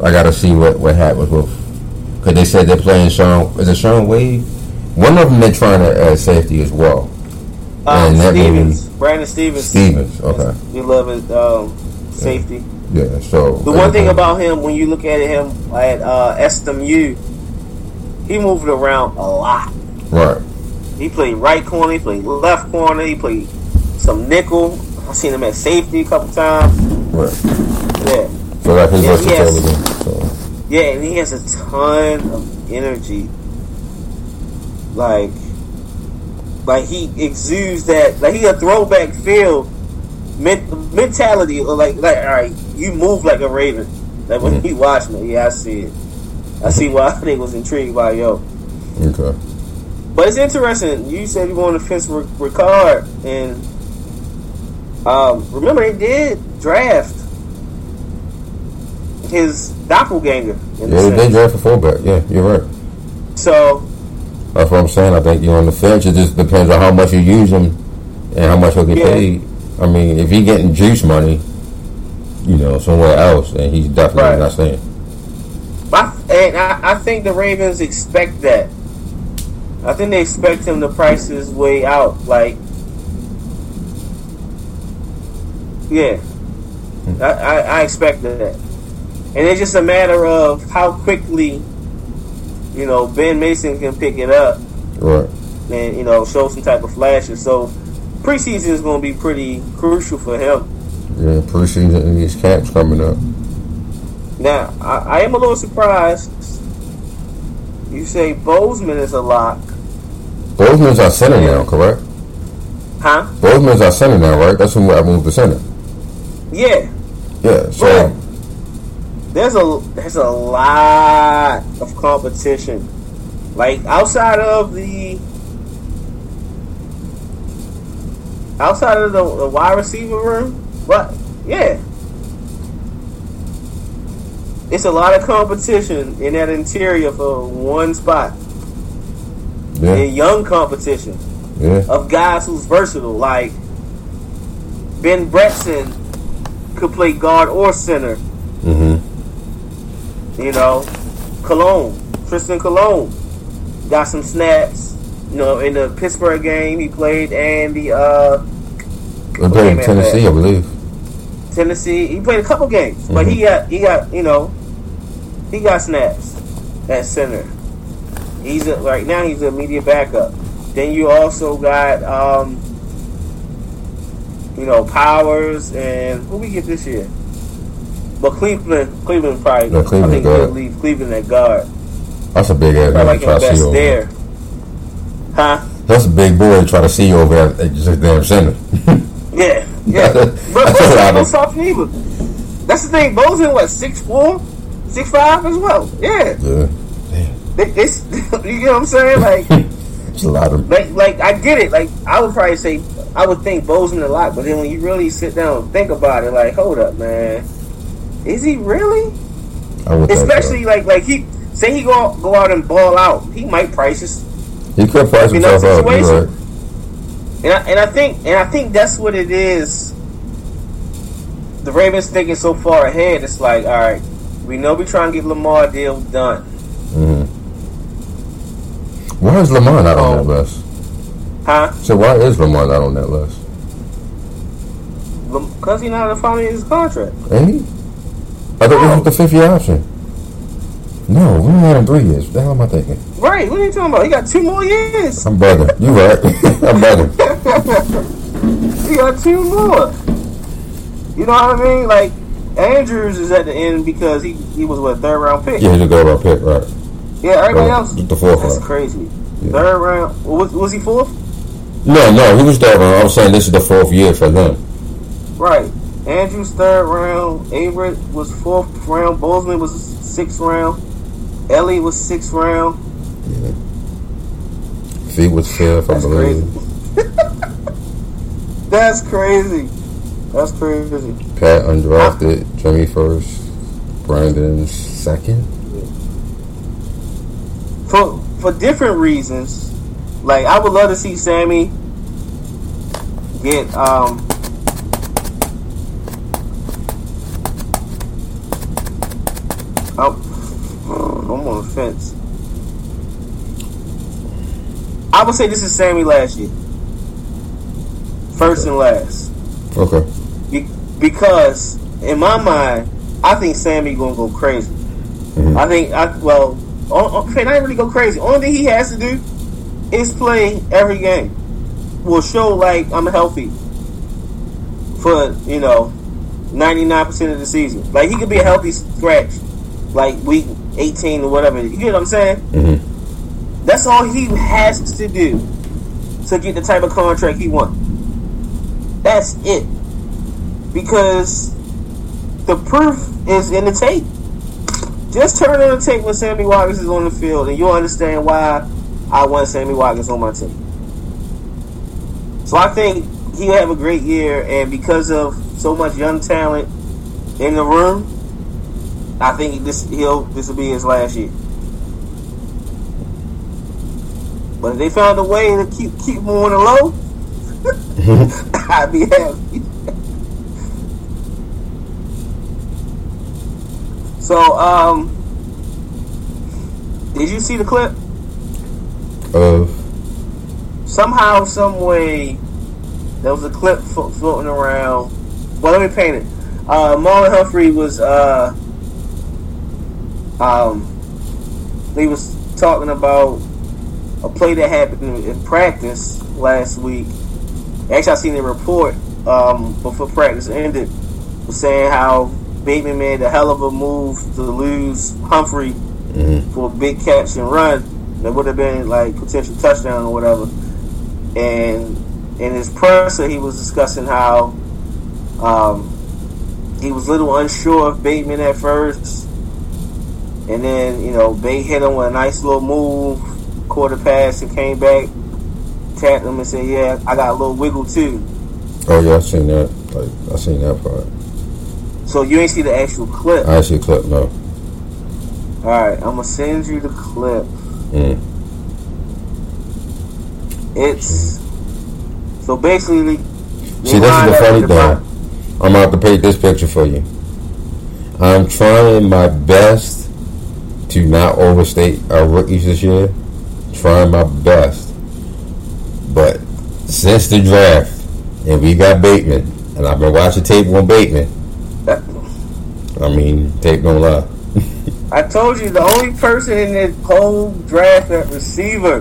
I got to see what what happens with because they said they're playing Shaun. Is it Shaun Wade? One of them they're trying to add safety as well. Um, and Stephens, Brandon Stevens. Stephens, okay. You love his um, safety. Yeah. So the one thing about him, when you look at him at uh, SMU, he moved around a lot. Right. He played right corner. He played left corner. He played some nickel. I've seen him at safety a couple times. Right. Yeah. So like his versatility. So. Yeah, and he has a ton of energy. Like like he exudes that like he a throwback feel mentality or like like all right you move like a raven. Like when mm-hmm. you watch me yeah I see it. I see why I think was intrigued by yo. Okay. But it's interesting you said you wanted to fence Ricard and um, remember they did draft his doppelganger yeah they draft a fullback yeah you're right so that's what I'm saying. I think you're on the fence. It just depends on how much you use him and how much he'll get yeah. paid. I mean, if he's getting juice money, you know, somewhere else, and he's definitely right. not staying. I, and I, I think the Ravens expect that. I think they expect him to price his way out. Like, yeah. I, I, I expect that. And it's just a matter of how quickly you know, Ben Mason can pick it up. Right. And, you know, show some type of flashes. So preseason is going to be pretty crucial for him. Yeah, preseason and these camps coming up. Now, I, I am a little surprised. You say Bozeman is a lock, Bozeman's our center now, correct? huh? Bozeman's our center now, right? That's when I moved to center. Yeah, Yeah, so Right. There's a there's a lot of competition. Like outside of the outside of the, the wide receiver room, but yeah, it's a lot of competition in that interior for one spot. yeah, And young competition yeah, of guys who's versatile, like Ben Bredeson could play guard or center. hmm You know, Colon, Trystan Colon got some snaps. You know, in the Pittsburgh game he played, and the uh, played in Tennessee, I believe. Tennessee. He played a couple games, but he got he got you know he got snaps at center. He's a, right now he's a media backup. Then you also got um, you know Powers and who we get this year. But Cleveland, Cleveland probably. Yeah, Cleveland I think they'll leave Cleveland at guard. That's a big ass like try him to see best over. there. Huh? That's a big boy to try to see you over at, at just damn center. Yeah, yeah. but That's a Bozeman lot ain't no of- soft neither. That's the thing. Bozeman what six four, six five as well. Yeah. yeah, They, it's, you get what I'm saying? Like, it's a lot of. like, like I get it. Like, I would probably say I would think Bozeman a lot, but then when you really sit down and think about it, like, hold up, man, is he really? I would think so. Especially like, like he say he go go out and ball out, he might price his he could price himself out. Right. And I, and I think and I think that's what it is. The Ravens thinking so far ahead. It's like, all right, we know we trying to get Lamar deal done. Mhm. Why is Lamar not on Oh. that list? Huh? So why is Lamar not on that list? Because he not finally his contract. Ain't he? I thought this No. was the fifth year option. No, we only had him three years. What the hell am I thinking? Right? What are you talking about? He got two more years. I'm bugging. You right. I'm bugging. He got two more. You know what I mean? Like Andrews is at the end because he he was what third round pick. Yeah, he's a go round pick, right? Yeah, everybody Well, else. the fourth That's round. crazy. Yeah. Third round. Was, was he fourth? No, no, he was third round. Uh, I'm saying this is the fourth year for them. Right. Andrews third round. Averett was fourth round. Bozeman was sixth round. Ellie was sixth round. Fee was fifth, I That's believe. That's crazy. That's crazy. Pat undrafted. Jimmy first. Brandon second. For for different reasons. Like I would love to see Sammy get um I'm, I'm on the fence. I would say this is Sammy last year. First and last. Okay. Be- because in my mind, I think Sammy gonna go crazy. Mhm. I think I well, okay, not really go crazy. Only thing he has to do is play every game. Will show like I'm healthy for you know ninety nine percent of the season. Like he could be a healthy scratch, like week eighteen or whatever. You get what I'm saying? hmm That's all he has to do to get the type of contract he wants. That's it. Because the proof is in the tape. Just turn on the tape when Sammy Watkins is on the field, and you'll understand why I want Sammy Watkins on my team. So I think he'll have a great year, and because of so much young talent in the room, I think this he'll this will be his last year. But if they found a way to keep keep him on the low, I'd be happy. so, um, did you see the clip? Of Somehow, some way, there was a clip flo- floating around. Well, let me paint it. Uh, Marlon Humphrey was, uh, um, he was talking about a play that happened in, practice last week. Actually, I seen the report um, before practice ended. was saying how Bateman made a hell of a move to lose Humphrey Mm-hmm. for a big catch and run. That would have been like potential touchdown or whatever. And in his presser, he was discussing how um, he was a little unsure of Bateman at first. And then, you know, Bate hit him with a nice little move, quarter pass and came back, tapped him and said, Yeah, I got a little wiggle too. Oh yeah, I seen that. Like I seen that part. So you ain't see the actual clip. I actually clip no. Alright, I'm gonna send you the clip. Mm. It's so basically. See, this is the funny thing. I'm about to paint this picture for you. I'm trying my best to not overstate our rookies this year. Trying my best. But since the draft, and we got Bateman, and I've been watching tape on Bateman, I mean, tape don't lie. I told you the only person in this whole draft at receiver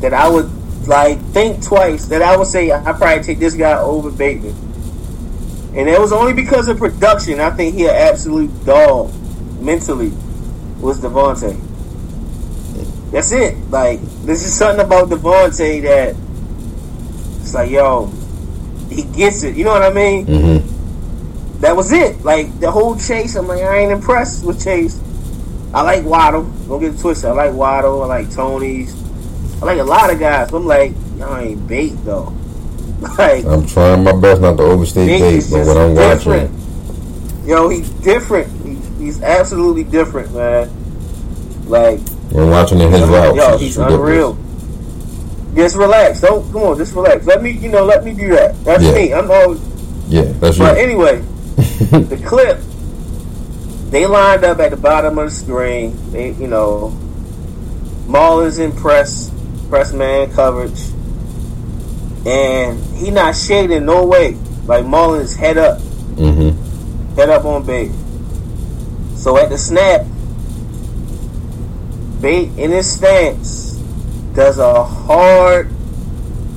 that I would like think twice that I would say I probably take this guy over Bateman. And it was only because of production. I think he an absolute dog mentally was DeVonta. That's it. Like this is something about DeVonta that it's like, yo, he gets it. You know what I mean? Mm-hmm. that was it. Like the whole chase, I'm like, I ain't impressed with Chase. I like Waddle. Don't get it twisted. I like Waddle. I like Toney's. I like a lot of guys. But I'm like, y'all ain't Bate though. like I'm trying my best not to overstate Bates, but what I'm different. watching, Yo, he's different. He, he's absolutely different, man. Like, I'm watching in his routes, yo, he's ridiculous. unreal. Just relax. Don't come on. Just relax. Let me, you know, let me do that. That's Yeah. me. I'm always. Yeah, that's But right. anyway, the clip, they lined up at the bottom of the screen. They, you know, Marlon's in press, press man coverage, and he not shading no way. Like Marlon's head up, Mm-hmm. head up on Bate. So at the snap, Bate in his stance does a hard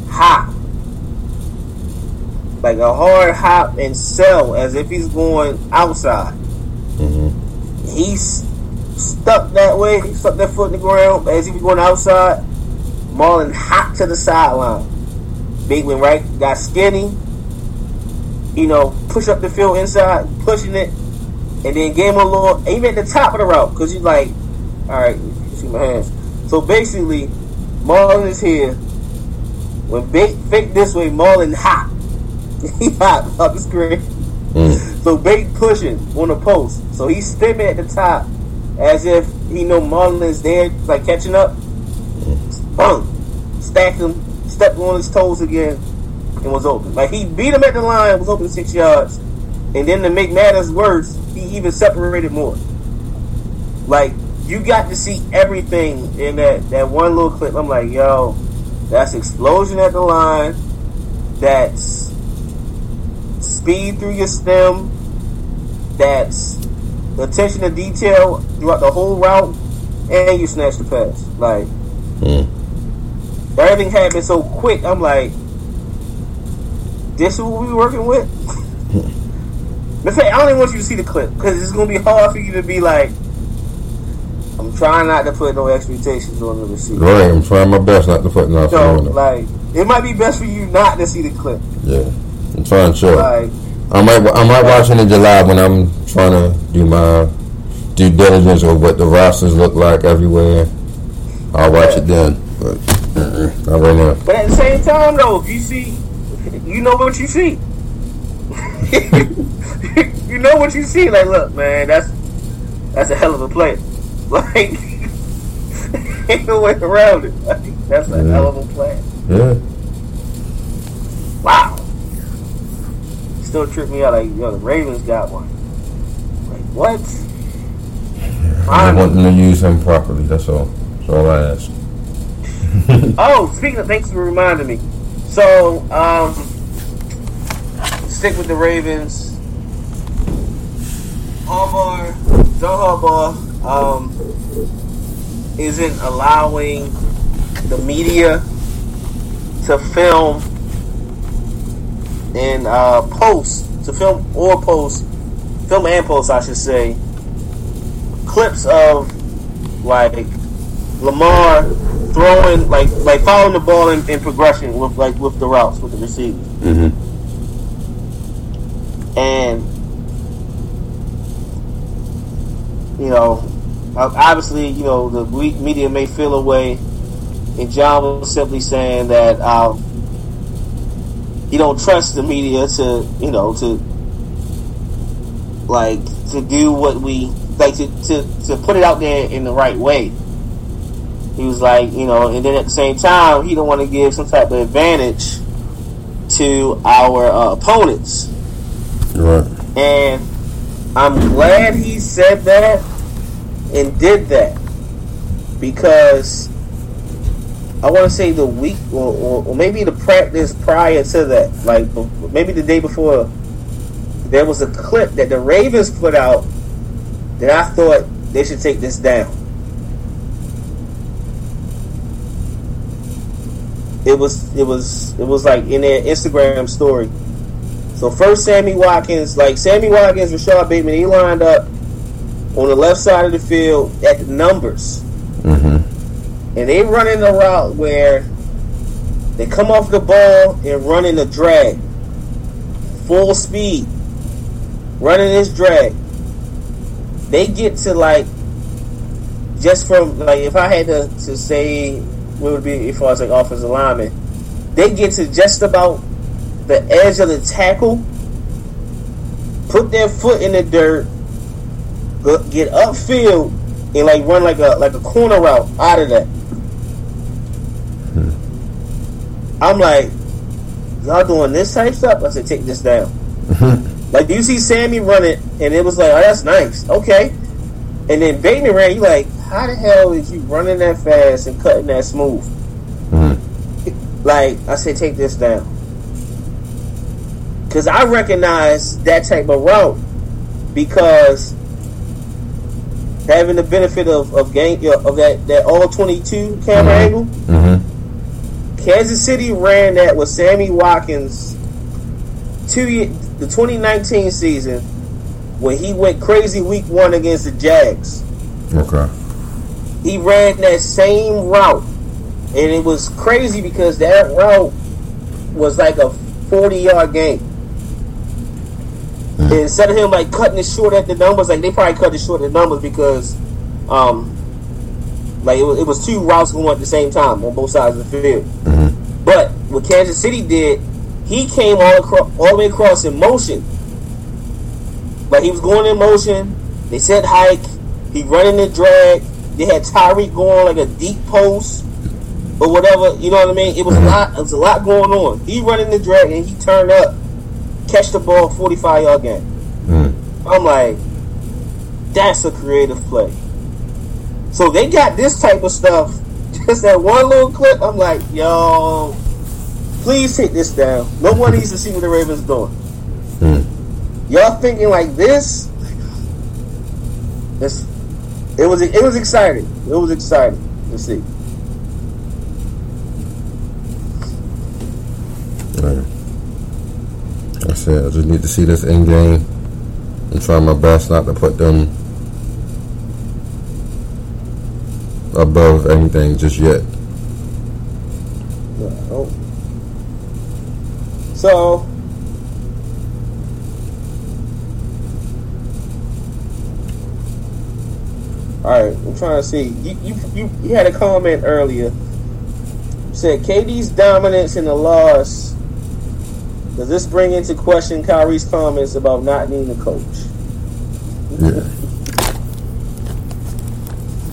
hop. Like a hard hop and sell as if he's going outside. Mm-hmm. He's stuck that way, he stuck that foot in the ground as he was going outside. Marlon hopped to the sideline. Big went right, got skinny, you know, push up the field inside, pushing it, and then gave him a little, even at the top of the route, because he's like, all right, see my hands. So basically, Marlon is here. When Bate fake this way, Marlon hop. he hop up the screen. Mm. So Bate pushing on the post. So he's stepping at the top as if he know Marlon is there, like catching up. Boom. Stacked him, stepped on his toes again, and was open. Like he beat him at the line, was open six yards. And then to make matters worse, he even separated more. Like you got to see everything in that, that one little clip. I'm like, yo, that's explosion at the line. That's speed through your stem. That's attention to detail throughout the whole route, and you snatch the pass. Like Mm. everything happened so quick. I'm like, this is what we working with. In fact, I don't even want you to see the clip because it's gonna be hard for you to be like. I'm trying not to put no expectations on the receiver. Right, I'm trying my best not to put nothing So, on it. like, it might be best for you not to see the clip. Yeah, I'm trying to. Like, I might I might watch it in July when I'm trying to do my due diligence of what the rosters look like everywhere. I'll watch it then, but uh-uh, not right now. But at the same time, though, if you see, you know what you see. you know what you see. Like, look, man, that's that's a hell of a play. Like, ain't no way around it. Like, that's a Yeah. hell of a play. Yeah, Wow. Still trip me out. Like, yo, the Ravens got one. Like, what? I want them to use him properly. That's all. That's all I ask. Oh, speaking of, thanks for reminding me. So, um, stick with the Ravens. Harbaugh, John Harbaugh, um, isn't allowing the media to film and uh, post to film or post, film and post, I should say, clips of like Lamar throwing, like like following the ball in, in progression with like with the routes with the receivers, Mm-hmm. And you know, obviously, you know, the media may feel a way. and John was simply saying that um, he don't trust the media to, you know, to like to do what we like to, to, to put it out there in the right way. He was like, you know, and then at the same time, he don't want to give some type of advantage to our uh, opponents. Right. And I'm glad he said that and did that because I want to say the week or, or, or maybe the practice prior to that, like maybe the day before, there was a clip that the Ravens put out that I thought they should take this down. It was it was it was like in their Instagram story. So first, Sammy Watkins, like Sammy Watkins, Rashod Bateman, he lined up on the left side of the field at the numbers, Mm-hmm. and they running the route where they come off the ball and running a drag, full speed, running this drag. They get to like just from like if I had to, to say what would be if I was like offensive lineman, they get to just about the edge of the tackle, put their foot in the dirt, get upfield, and like run like a like a corner route out of that. I'm like, y'all doing this type stuff? I said, take this down. like, do you see Sammy run it? And it was like, oh, that's nice. Okay. And then Bateman ran. You like, how the hell is you running that fast and cutting that smooth? Mm-hmm. Like, I said, take this down. Because I recognize that type of route because having the benefit of of, game, of that, that all 22 camera Mhm. angle, Mm-hmm. Kansas City ran that with Sammy Watkins two the 2019 season when he went crazy week one against the Jags. Okay. He ran that same route, and it was crazy because that route was like a 40 yard game. And instead of him like cutting it short at the numbers, like they probably cut it short at the numbers because, um, like it was, it was two routes going at the same time on both sides of the field. Mm-hmm. But what Kansas City did, he came all across, all the way across in motion. Like he was going in motion. They said hike. He running the drag. They had Tyreek going like a deep post or whatever. You know what I mean? It was a lot. It was a lot going on. He running the drag and he turned up, catch the ball, forty five yard game. Mm-hmm. I'm like, that's a creative play. So they got this type of stuff. Just that one little clip. I'm like, yo, please take this down. No one needs to see what the Ravens doing. Mm-hmm. Y'all thinking like this? It's, it was it was exciting. It was exciting to see. Right. I said I just need to see this end game and try my best not to put them above anything just yet. Oh. So All right, I'm trying to see. You you you, you had a comment earlier. You said KD's dominance in the loss. Does this bring into question Kyrie's comments about not needing a coach? Yeah.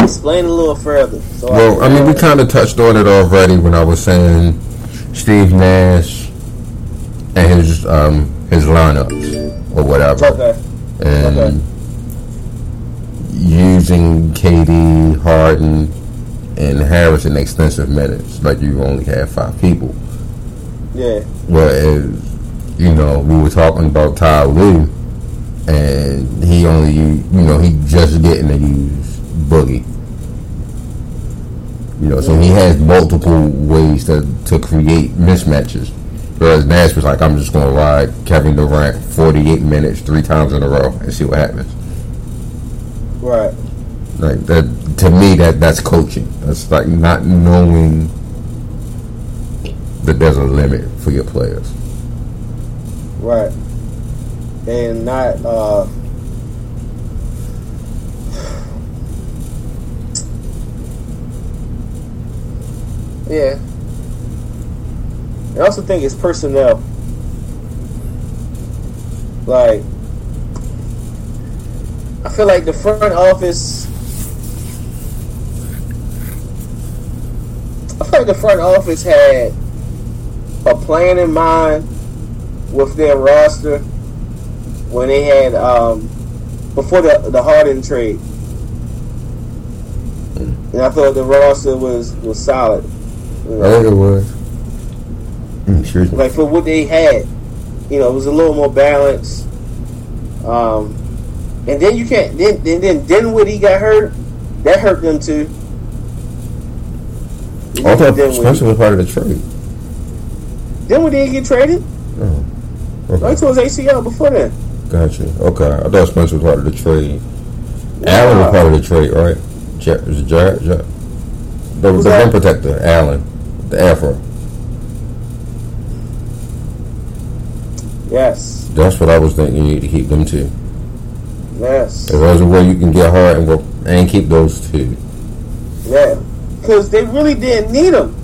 Explain a little further. So Well, I mean, we kind of touched on it already when I was saying Steve Nash and his um his lineups or whatever, okay. and Okay. using KD, Harden, and Harris in extensive minutes, like you only have five people. Yeah. Whereas, eh, you know, we were talking about Ty Lue, and he only, you know, he just getting to use Boogie. You know, so he has multiple ways to, to create mismatches. Whereas Nash was like, I'm just going to ride Kevin Durant 48 minutes three times in a row and see what happens. Right. Like that to me, that that's coaching. That's like not knowing that there's a limit for your players. Right. And not uh Yeah. I also think it's personnel. Like I feel like the front office I feel like the front office had a plan in mind with their roster when they had um, before the the Harden trade, and I thought the roster was was solid. You know, I think it was. Mm, me. like for what they had, you know, it was a little more balanced. Um, and then you can't then then then Dinwiddie got hurt. That hurt them too. I thought. Spencer was part of the trade. Dinwiddie didn't get traded. Oh, okay. Right to his ACL before that. Gotcha. Okay. I thought Spencer was part of the trade. Allen was part of the trade, right? Ja- was it the, the rim protector, Allen, the Afro. Yes. That's what I was thinking. You need to keep them two. Yes. If there's a way you can get hard and go and keep those two. Yeah, because they really didn't need him.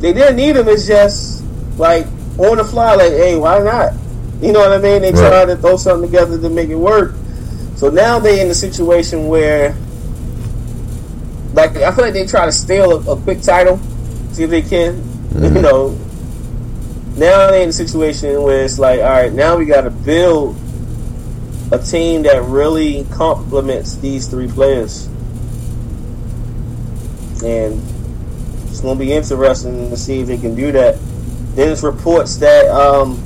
They didn't need him. It's just like on the fly, like, hey, why not? You know what I mean? They Right. tried to throw something together to make it work. So now they're in a situation where, like, I feel like they try to steal a, a quick title, see if they can. You Mhm. know, now they're in a situation where it's like, all right, now we got to build a team that really complements these three players and going to be interesting to see if they can do that. There's reports that um,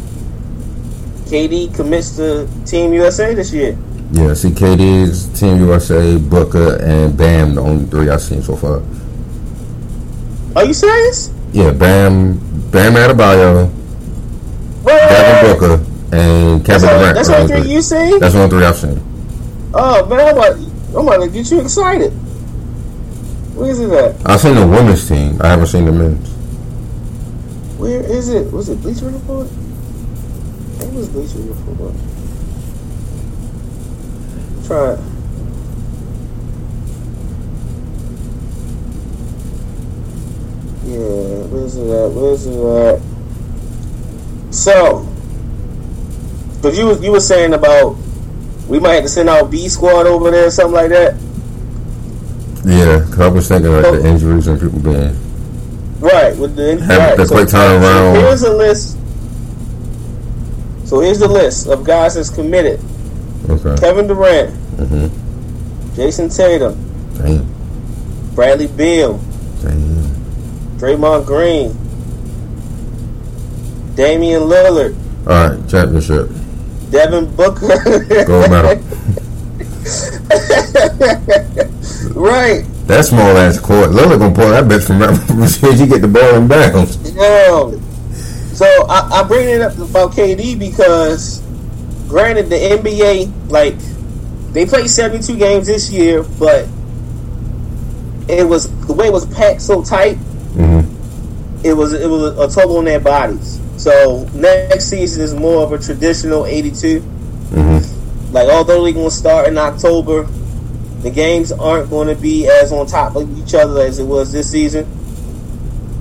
KD commits to Team USA this year. Yeah, see, KD is Team USA, Booker, and Bam, the only three I've seen so far. Are you serious? Yeah, Bam, Bam Adebayo, Wait, Devin Booker, and That's Kevin Durant. that's the three three. you see? That's only three I've seen. Oh man, I'm about, I'm about to get you excited. Where is it at? I've seen the women's team. I haven't seen the men's. Where is it? Was it Bleacher Report? I think it was Bleacher Report. Try it. Yeah, where's it at? Where's it at? So, because you was you were saying about we might have to send out B squad over there or something like that. Yeah, 'cause I was thinking like the injuries and people being. Right, with the Have right. the quick turnaround. So here's a list. So here's the list of guys that's committed: Okay. Kevin Durant, Mm-hmm. Jayson Tatum, Damn. Bradley Beal, Damn. Draymond Green, Damian Lillard, All right, championship. Devin Booker. Gold medal. right. That small ass court. Lillard gonna pull that bitch from soon you get the ball in bounds. Yeah. So I, I bring it up about KD because, granted, the NBA like they played seventy two games this year, but it was the way it was packed so tight. Mm-hmm. It was it was a toll on their bodies. So next season is more of a traditional eighty two. Mm-hmm. Like although they're gonna start in October, the games aren't going to be as on top of each other as it was this season.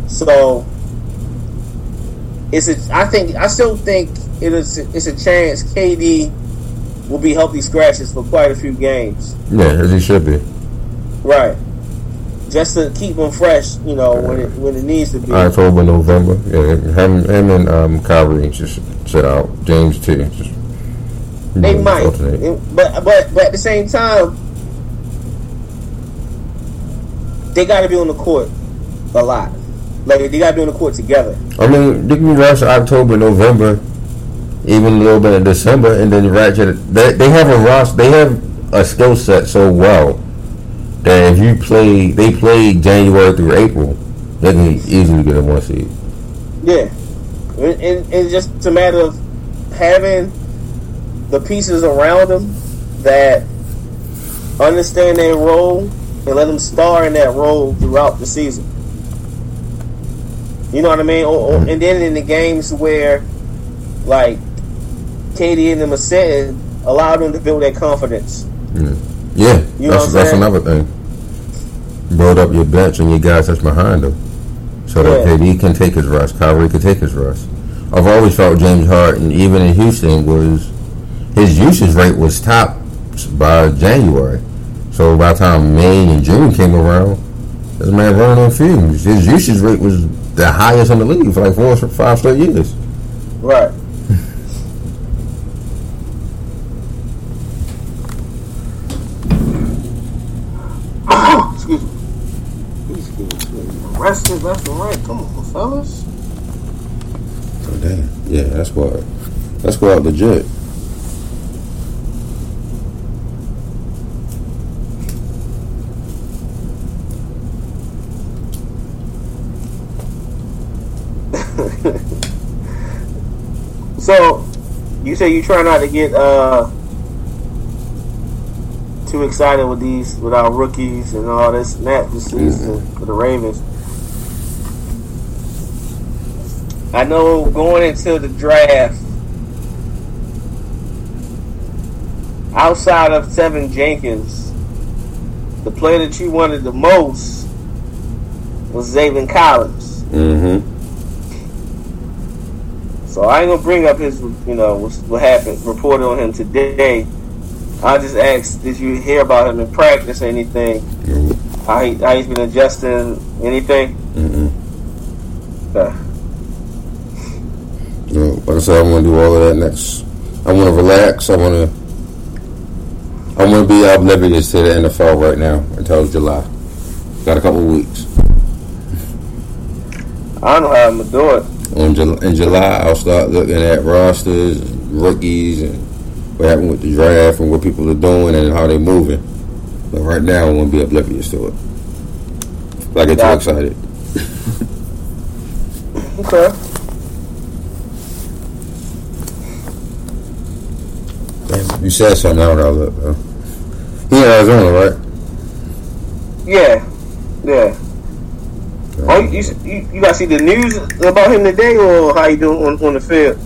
So it's a. I think I still think it is. It's a chance KD will be healthy scratches for quite a few games. Yeah, as he should be. Right. Just to keep them fresh, you know, when it when it needs to be. October, November. Yeah, him, him and um, Kyrie just sit out. James too. Just, They know, might, alternate. But but but at the same time, they got to be on the court a lot. Like they got to be on the court together. I mean, they can rush October, November, even a little bit of December, and then ratchet. They, they have a roster. They have a skill set so well that if you play, they play January through April, they can easily get a one seed. Yeah, It, it, it's just a matter of having the pieces around them that understand their role and let them star in that role throughout the season. You know what I mean? Or, or, and then in the games where, like, KD and them are sitting, allow them to build their confidence. Yeah, yeah You know that's that's another thing. Build up your bench and your guys that's behind them, so that Yeah. KD can take his rest. Kyrie can take his rest. I've always felt James Harden, even in Houston, was his usage rate was top by January. So by the time May and June came around, this man running on fumes. His usage rate was the highest in the league for like four or five straight years. Right. Excuse me. He's getting arrested left and right. Come on, fellas. So damn, yeah, that's what that's what legit. So, you say you try not to get uh too excited with these with our rookies and all this and that this season for the Ravens. I know going into the draft, outside of Teven Jenkins, the player that you wanted the most was Zaven Collins. Mm-hmm. So I ain't gonna bring up his, you know, what, what happened, reported on him today. I just asked, did you hear about him in practice or anything? How, he, how he's been adjusting anything? Mm-hmm. Uh, You know, like I said, I want to do all of that next. I want to relax. I want to. I want to be oblivious to the NFL right now until July. Got a couple weeks. I don't know how I'm gonna do it. On Jul- in July, I'll start looking at rosters, rookies, and what happened with the draft and what people are doing and how they're moving. But right now, I want to be oblivious to it. Like I get too excited. Okay. Damn, you said something. I don't know. Look, uh, he in Arizona, right? Yeah. Yeah. Oh, you, you, you guys see the news about him today, or how you doing on, on the field?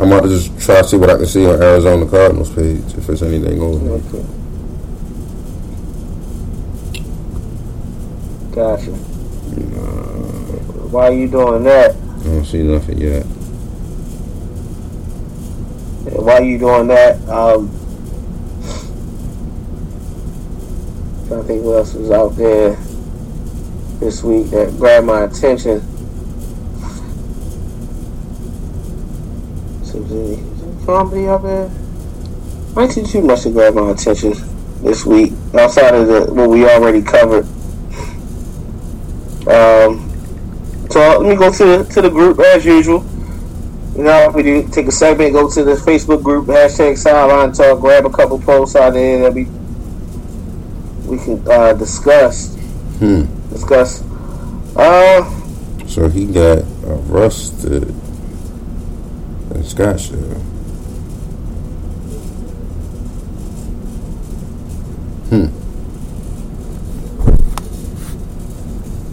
I'm about to just try to see what I can see on Arizona Cardinals page if there's anything on there. Okay. Gotcha. Why are you doing that? I don't see nothing yet. Why are you doing that? Um, trying to think what else was out there this week that grabbed my attention. Comedy out there? I see too much to grab my attention this week outside of the what we already covered. Um, so let me go to the, to the group as usual. You know, we do take a segment, go to the Facebook group, hashtag sideline talk, grab a couple posts out there that we we can uh, discuss. Hmm. Discuss. Uh, So he got arrested in Scottsdale.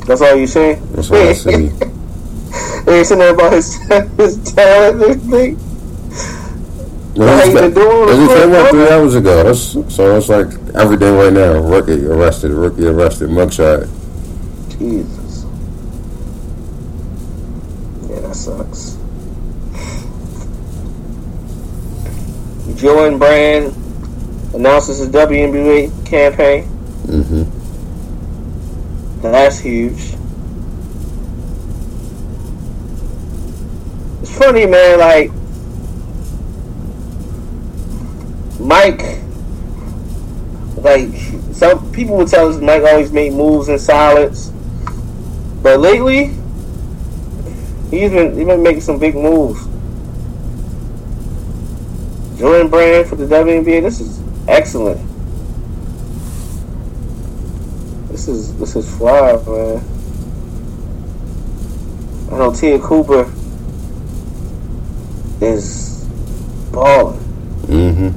that's all you saying. That's all I see. Ain't saying nothing about his his talent and everything. No, it's you been doing? it just came out three hours ago. That's, so it's like every day right now. Rookie arrested, rookie arrested, mugshot. Jesus. Yeah, that sucks. Jordan Brand announces his WNBA campaign. Mm-hmm. That's huge. It's funny, man. Like Mike, like some people would tell us Mike always made moves in silence, but lately he's been he's been making some big moves. Jordan Brand for the WNBA. This is excellent. This is this is fly, man. I know Te'a Cooper is balling. Mm-hmm.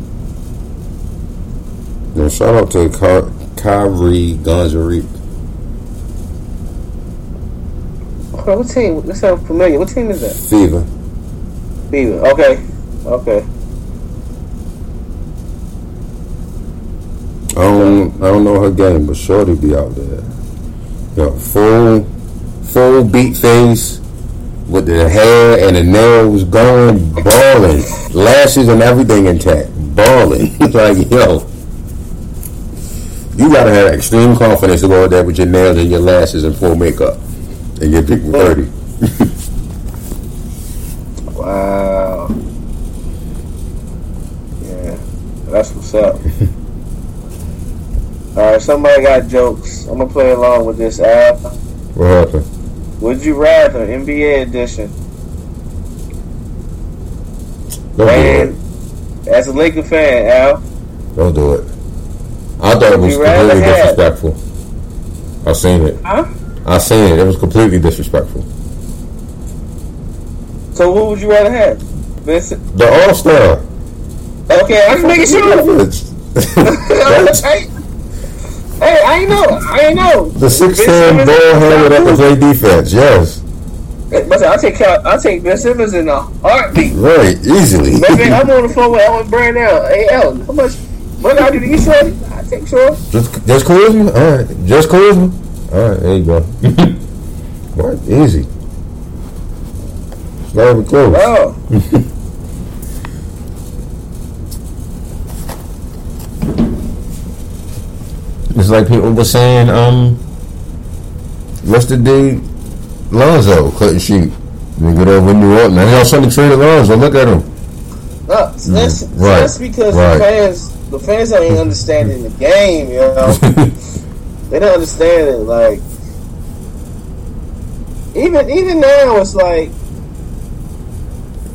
Now shout out to Ky- Kysre Gondrezick. On, what team? That sounds familiar. What team is that? Fever. Fever. Okay. Okay. I don't I don't know her game, but Shorty be out there. Got full full beat face with the hair and the nails going, balling, lashes and everything intact, balling. like yo, you gotta have extreme confidence to go out there with your nails and your lashes and full makeup and your big thirty. Wow. Yeah, that's what's up. All right, somebody got jokes. I'm gonna play along with this. Al, What happened? would you rather NBA edition? Don't do it. as a Laker fan, Al, Don't do it. I thought it was completely have- disrespectful. I seen it. huh? I seen it. It was completely disrespectful. So who would you rather have? Vincent? The All Star. Okay, I'm making sure. hey, hey, I ain't know. I ain't know. the six Ben ball handler that can play defense. Yes, I'll take I'll take Ben Simmons in a heartbeat. right, easily. Baby, I'm on the phone with Ellen Brand now. Hey, Ellen, how much? What I do to you, Shorty? I take sure. just, just charisma. All right, just charisma. All right, there you go. what? easy. It's not even close. Oh, It's like people were saying, um, what's the dude? Lonzo couldn't shoot. They get over in New York. Now they all suddenly traded Lonzo. Look at him. no, so that's, so Right, that's because right. the fans, the fans don't understanding the game. You know, they don't understand it. Like even even now, it's like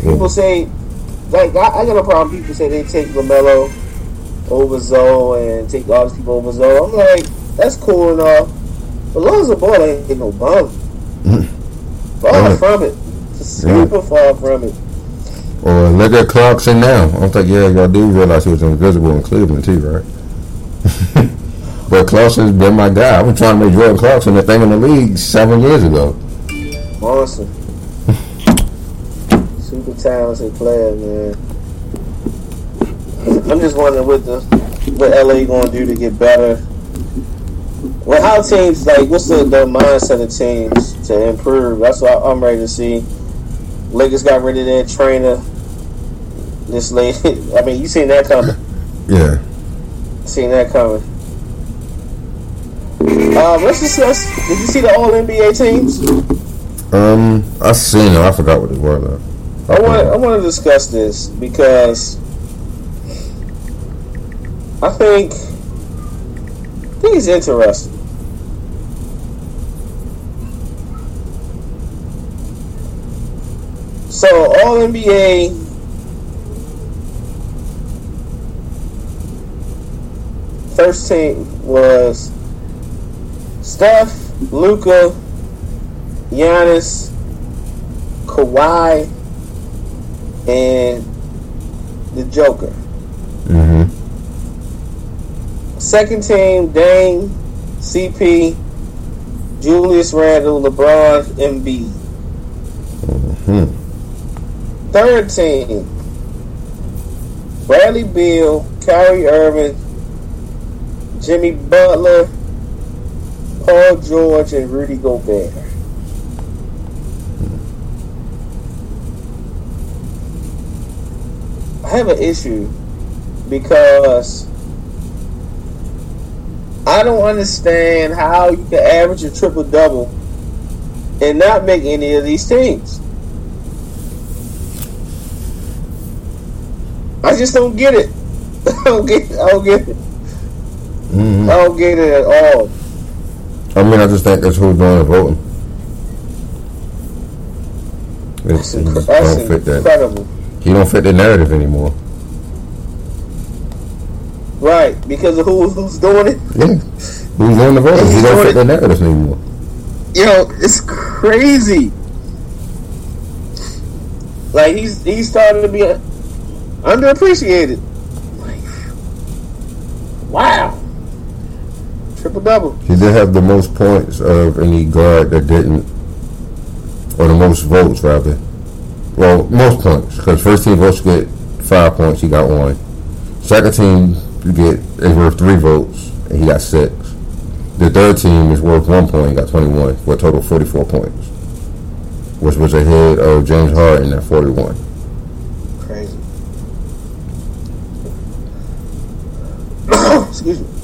people say, like I, I got a problem. People say they take LaMelo over Zo and take all these people over Zo. I'm like, that's cool and all, but Lonzo Ball ain't no bum. Far from it. Super far from it. Or look at Clarkson now. I'm like, yeah, y'all do realize he was invisible in Cleveland too, right? but Clarkson's been my guy. I was trying to make Jordan Clarkson a thing in the league seven years ago. Awesome. Super talented player, man. I'm just wondering what the what LA gonna do to get better. Well, how teams like what's the, the mindset of teams to improve? That's what I'm ready to see. Lakers got rid of their trainer. This late, I mean, you seen that coming. Yeah. Seen that coming. Uh, let's discuss. Did you see the All NBA teams? Um, I seen it. I forgot what it was. Though. I want I want to discuss this because I think I think it's interesting. So all NBA first team was Steph, Luka, Giannis, Kawhi, and the Joker. Mm-hmm. Second team, Dame, CP, Julius Randle, LeBron, Embiid. Hmm. Third team, Bradley Beal, Kyrie Irving, Jimmy Butler, Paul George, and Rudy Gobert. I have an issue because I don't understand how you can average a triple double and not make any of these teams. I just don't get it. I don't get. I don't get it. hmm I don't get it at all. I mean, I just think that's who's doing the voting. It, That's, it just that's don't fit that. incredible. He don't fit the narrative anymore. Right, because of who who's doing it. Yeah. Who's doing the voting? He don't fit it- the narrative anymore. Yo, it's crazy. Like he's he's starting to be underappreciated. Like, wow, triple double. He did have the most points of any guard that didn't, or the most votes rather. Well, most points because first team votes get five points. He got one. Second team you get is worth three votes, and he got six. The third team is worth one point, got twenty one for a total of forty four points, which was ahead of James Harden at forty one. Crazy. Excuse me.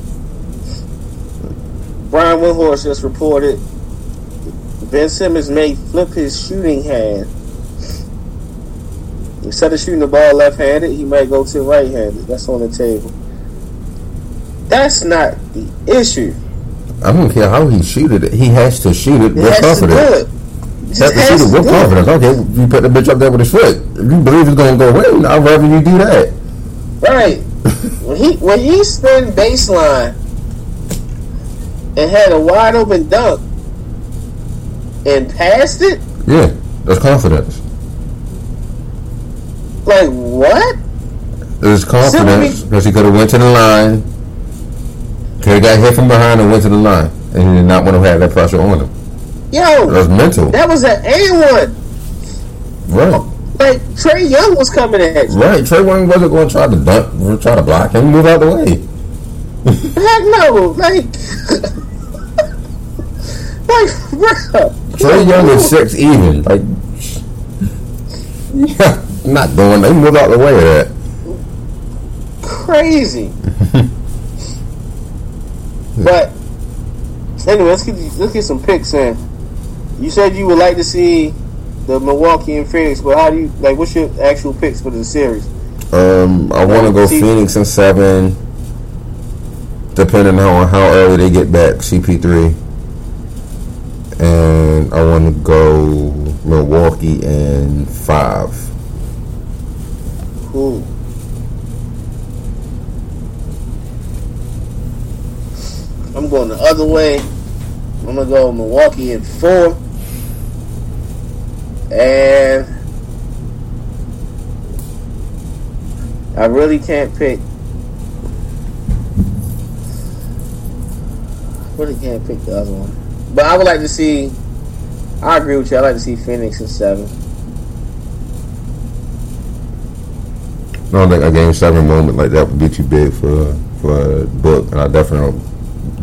Brian Windhorst just reported Ben Simmons may flip his shooting hand. Instead of shooting the ball left-handed, he might go to right-handed. That's on the table. That's not the issue. I don't care how he shoot it. He has to shoot it with has to do confidence. He has to shoot it with confidence. Okay, you put the bitch up there with his foot. If you believe it's going to go in, I'd rather you do that. Right. when he when he spin baseline and had a wide open dunk and passed it, Yeah, that's confidence. like what? It's confidence because he could have went to the line, could have got hit from behind and went to the line, and he did not want to have that pressure on him. Yo, That's mental, that was an A one. right? Like Trae Young was coming at you. Right. Trae Young wasn't going to try to dunk, try to block him. Move out the way. Heck no. Like Like bruh. Trae Young is six even. Like, yeah, not doing. They move out the way of that. crazy. but anyway, let's get let's get some picks in. You said you would like to see the Milwaukee and Phoenix, but how do you like? What's your actual picks for the series? Um, I want to go See- Phoenix in seven, depending on how early they get back. CP3, and I want to go Milwaukee in five. Cool. I'm going the other way. I'm gonna go Milwaukee in four, and I really can't pick. Really can't pick the other one, but I would like to see. I agree with you. I like to see Phoenix in seven. I don't think a game seven moment like that would be too big for for a book, and I definitely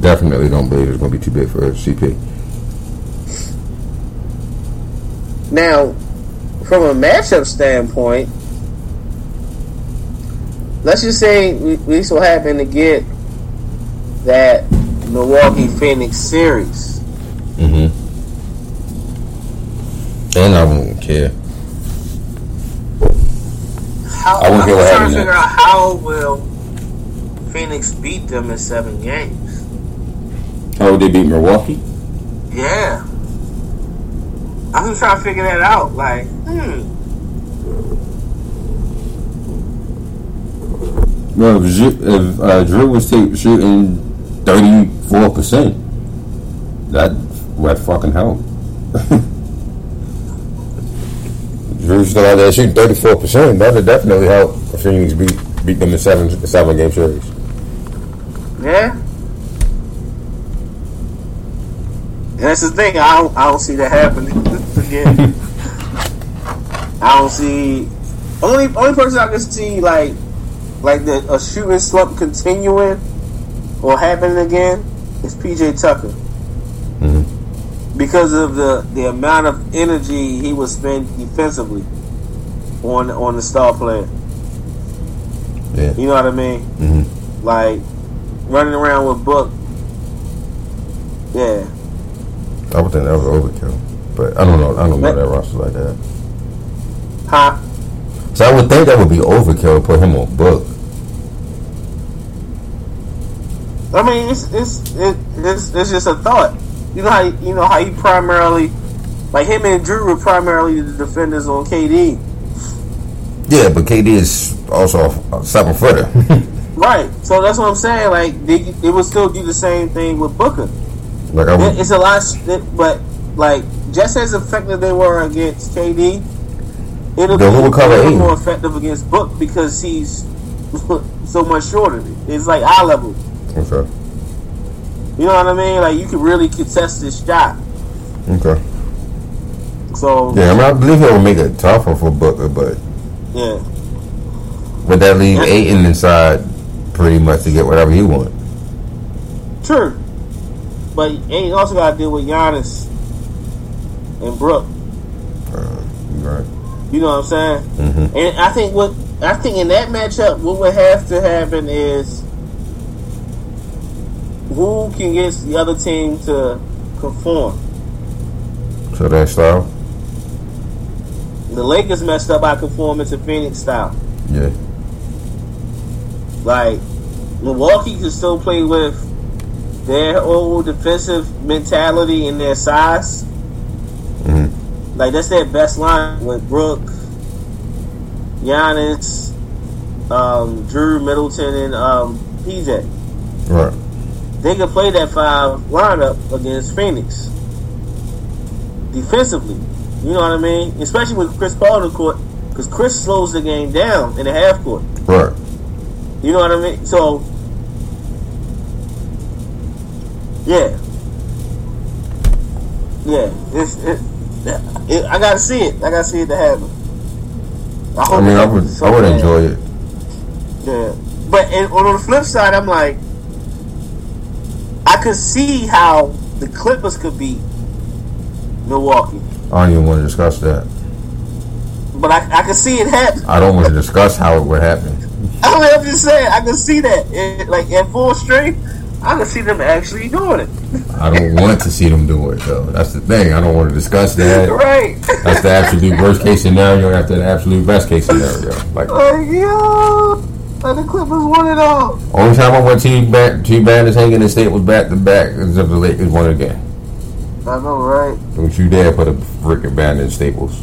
definitely don't believe it's going to be too big for CP. Now, from a matchup standpoint, let's just say we, we so happen to get that Milwaukee Phoenix series. Mm-hmm. And I won't care. How, I wouldn't care what happens. I'm trying to figure out how will Phoenix beat them in seven games. How would they beat Milwaukee? Yeah. I'm just trying to figure that out. Like, hmm. Well, if, if uh, Jrue was shooting thirty four percent, that would fucking help. Jrue still out there shooting thirty four percent. That would definitely help if Phoenix beat beat them in seven seven game series. Yeah. And that's the thing. I don't, I don't see that happening again. I don't see only only person I can see like like the a shooting slump continuing or happening again is PJ Tucker because of the the amount of energy he would spend defensively on on the star player. Yeah. You know what I mean? Mhm. Like running around with Book. Yeah. I would think that was overkill, but I don't know. I don't know that roster like that. Huh? So I would think that would be overkill to put him on book. I mean, it's it's it, it's it's just a thought. You know how you know how he primarily, like him and Jrue were primarily the defenders on KD. Yeah, but KD is also a seven footer. Right. So that's what I'm saying. Like they, they would still do the same thing with Booker. like I would, It's a lot, but like just as effective they were against KD, It'll be it'll more effective against Book because he's so much shorter. It's like eye level. Okay. You know what I mean? Like you can really contest this shot. Okay. So Yeah, I, mean, I believe he'll make it tougher for Booker, but yeah. would that leave Ayton inside pretty much to get whatever he want? True. But Ayton also got to deal with Giannis and Brook. Uh, you right. You know what I'm saying? Mm-hmm. And I think what I think in that matchup, what would have to happen is who can get the other team to conform. So that style? The Lakers messed up by conforming to Phoenix style. Yeah. Like Milwaukee can still play with their old defensive mentality and their size. Mm-hmm. Like that's their best line with Brook, Giannis, um, Jrue Middleton, and um, PJ. Right. They can play that five lineup against Phoenix defensively. You know what I mean? Especially with Chris Paul in the court, because Chris slows the game down in the half court. Right. You know what I mean? So, yeah, yeah. It's, it, it, I gotta see it. I gotta see it to happen. I, I mean, I would, so I would bad. enjoy it. Yeah, but and on the flip side, I'm like, could see how the Clippers could beat Milwaukee, I don't even want to discuss that. but I, I could see it happen. I don't want to discuss how it would happen. I mean, I'm just saying, I can see that. It, like at full strength, I can see them actually doing it. I don't want to see them do it though. That's the thing. I don't want to discuss that. right? That's the absolute worst case scenario after the absolute best case scenario. Like like yo, the Clippers won it all. only time I want two back two banners hanging in state was back to back is if the Lakers won again. I know, right? Don't you dare put a freaking banner in Staples.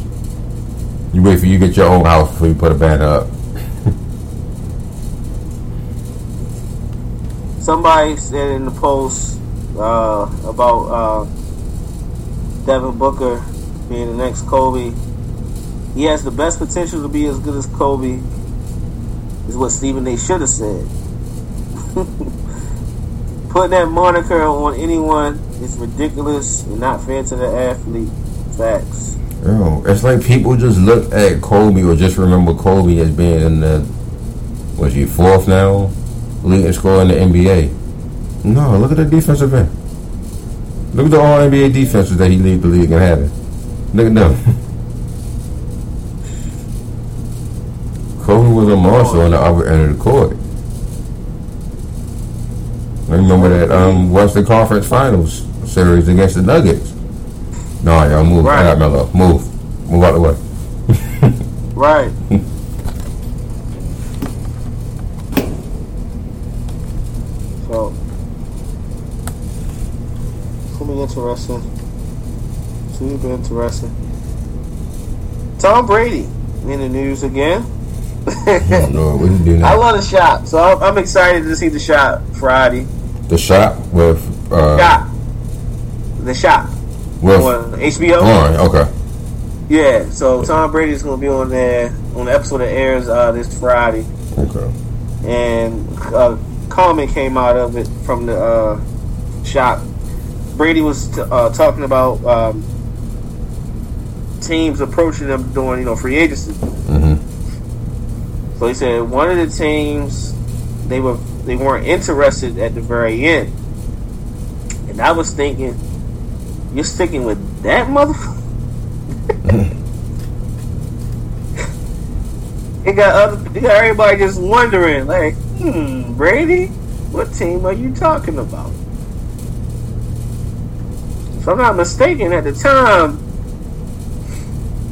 You wait for you get your own house before you put a banner up. Somebody said in the post uh, about uh, Devin Booker being the next Kobe. He has the best potential to be as good as Kobe. Is what Stephen A. should have said. Putting that moniker on anyone is ridiculous and not fair to the athlete. Facts. Yo, it's like people just look at Kobe or just remember Kobe as being in the was he fourth now? Leading scorer in the NBA. No, look at the defensive end. Look at the all NBA defenses that he lead the league in having. Look at them. Kobe was a monster on the other end of the court. I remember that um, Western Conference Finals series against the Nuggets. No, y'all move. I got Melo. Move. Move out the way. Right. so, it's gonna be interesting. It's gonna be interesting. Tom Brady in the news again. I don't know what you do I love the shot, so I'm, I'm excited to see the shop Friday. The shop with uh, Shot, the shop. with on HBO. Lauren. Okay. Yeah, so Tom Brady is gonna be on there on the episode that airs uh, this Friday. Okay. and a comment came out of it from the uh, shop. Brady was t- uh, talking about um, teams approaching them during you know free agency. Mm-hmm. So he said one of the teams they were they weren't interested at the very end, and I was thinking, you're sticking with that motherfucker. It got other, it got everybody just wondering, like, hmm, Brady, what team are you talking about? If I'm not mistaken, at the time,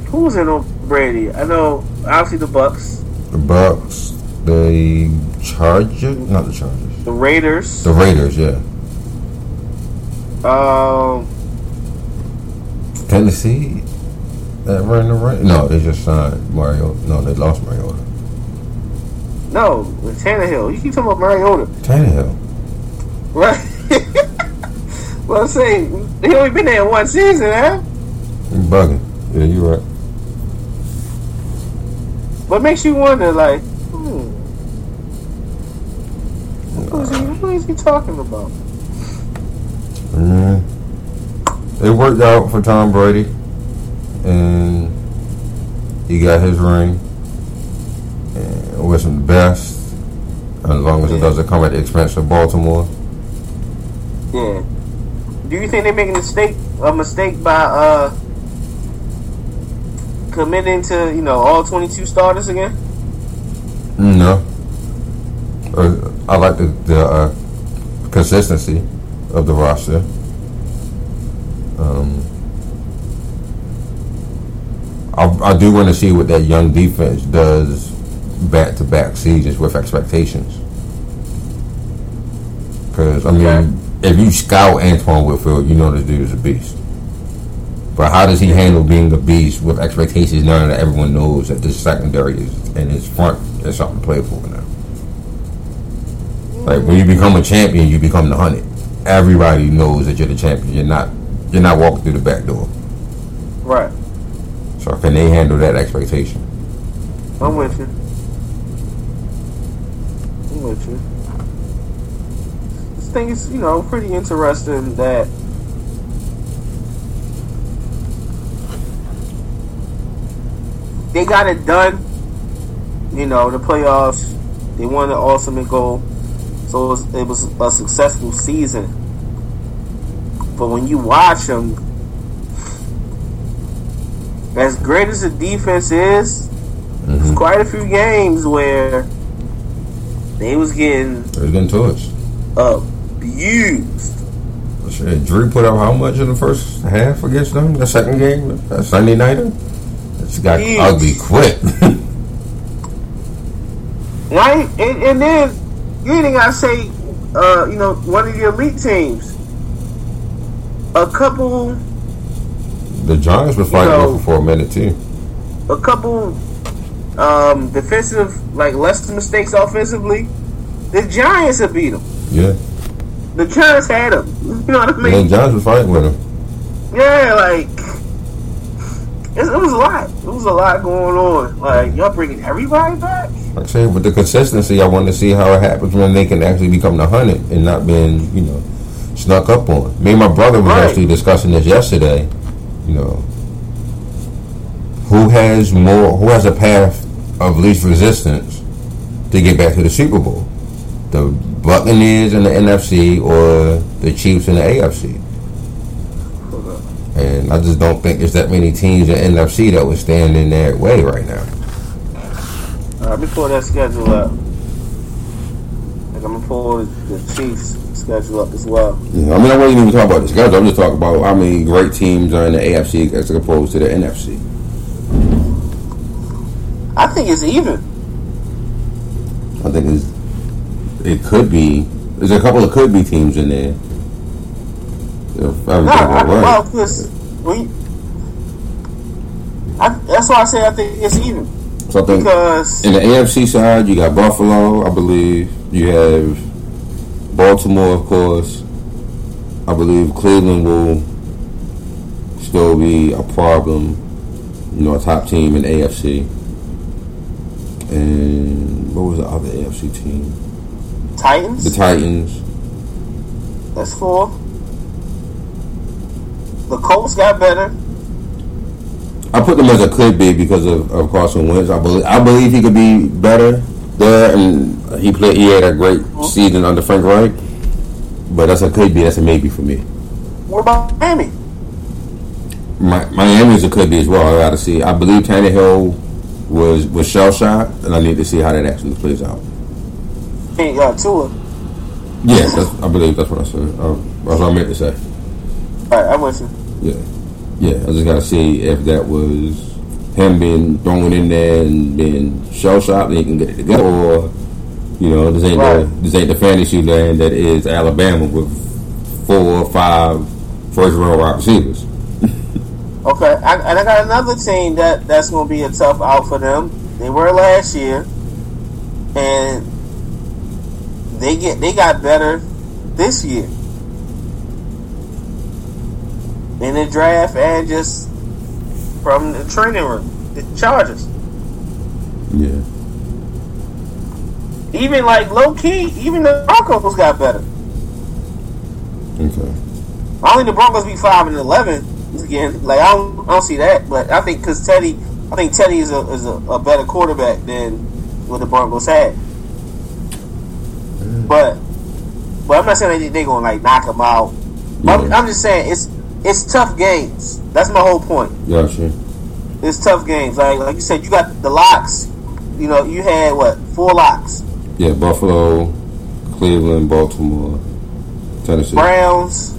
who was in on Brady? I know, obviously, the Bucs, The Bucs, the Chargers, not the Chargers, the Raiders, the Raiders. Yeah. um, Tennessee. That ran the right. No, they just signed Mario. No, they lost Mariota. no, Tannehill. You keep talking about Mariota, Tannehill. right? well, I'm saying he only been there one season, huh? You bugging. Yeah, you're right. But makes you wonder, like, hmm, who is he, who is he talking about? Mm. It worked out for Tom Brady, and he got his ring. And it wasn't the best, as long as it doesn't come at the expense of Baltimore. Yeah. Do you think they're making a mistake a mistake by uh committing to you know all twenty two starters again? No. Uh, I like the, the uh, consistency of the roster. Um, I, I do want to see what that young defense does back to back seasons with expectations. Because, I mean, Okay. if you scout Antoine Winfield, you know this dude is a beast. But how does he handle being a beast with expectations knowing that everyone knows that this secondary is and his front is something to play for now? Like when you become a champion, you become the hunted. Everybody knows that you're the champion. You're not you're not walking through the back door. Right. So can they handle that expectation? I'm with you. I'm with you. This thing is, you know, pretty interesting that they got it done. You know, the playoffs. They won the ultimate goal, so it was, it was a successful season. But when you watch them, as great as the defense is, there's mm-hmm. quite a few games where they was getting They're getting torched. abused. Shit, Drew put up how much in the first half against them? The second game, that Sunday nighter. It's got Jeez. ugly quick. right? And, and then you ain't even gotta say, uh, you know, one of the elite teams. A couple, the Giants were fighting You know- for a minute too. a couple um, defensive, like less mistakes offensively. The Giants have beat them. Yeah, The Giants had them. You know what I and mean? then Giants was fighting with him. Yeah, like it, it was a lot. It was a lot going on. Like y'all bringing everybody back. Like I say, with the consistency, I want to see how it happens when they can actually become the hunted and not being, you know, snuck up on. Me and my brother was Right. actually discussing this yesterday. You know, who has more, who has a path of least resistance to get back to the Super Bowl? The Buccaneers in the NFC or the Chiefs in the AFC? And I just don't think there's that many teams in the NFC that would stand in their way right now. All right, before that schedule up, I'm gonna pull the Chiefs schedule up as well. Yeah, I mean, I wasn't even talking about the schedule. I'm just talking about how many great teams are in the AFC as opposed to the NFC. I think it's even. I think it's, it could be. There's a couple of could be teams in there. If everything No, well, because we. I, that's why I say I think it's even So I think because in the AFC side, you got Buffalo, I believe. You have Baltimore, of course. I believe Cleveland will still be a problem. You know, a top team in AFC. And what was the other AFC team? Titans. The Titans. That's four. The Colts got better. I put them as a could be because of, of Carson Wentz. I believe I believe he could be better there, and he played. He had a great season under Frank Reich. But that's a could be. That's a maybe for me. What about Miami? Mi- Miami's a could be as well. I got to see. I believe Tannehill was was shell shocked, and I need to see how that actually plays out. Ain't got Tua. That's, I believe that's what I said. Uh, that's what I meant to say. All right, I'm with you. Yeah, yeah. I just got to see if that was him being thrown in there and being shell shocked, and he can get it together, or you know, this ain't the this ain't the fantasy land that is Alabama with four or five first round wide receivers. Okay, I, and I got another team that that's going to be a tough out for them. They were last year, and they get they got better this year in the draft and just from the training room. The Chargers. Yeah. Even like low key, even the Broncos got better. Okay. Think the Broncos be five and eleven again. Like I don't, I don't see that, but I think because Teddy, I think Teddy is a is a, a better quarterback than what the Broncos had. But, but I'm not saying they they gonna like knock him out. I'm, I'm just saying it's it's tough games. That's my whole point. Gotcha. It's tough games. Like like you said, you got the locks. You know, you had what four locks: Yeah, Buffalo, Cleveland, Baltimore, Tennessee. Browns.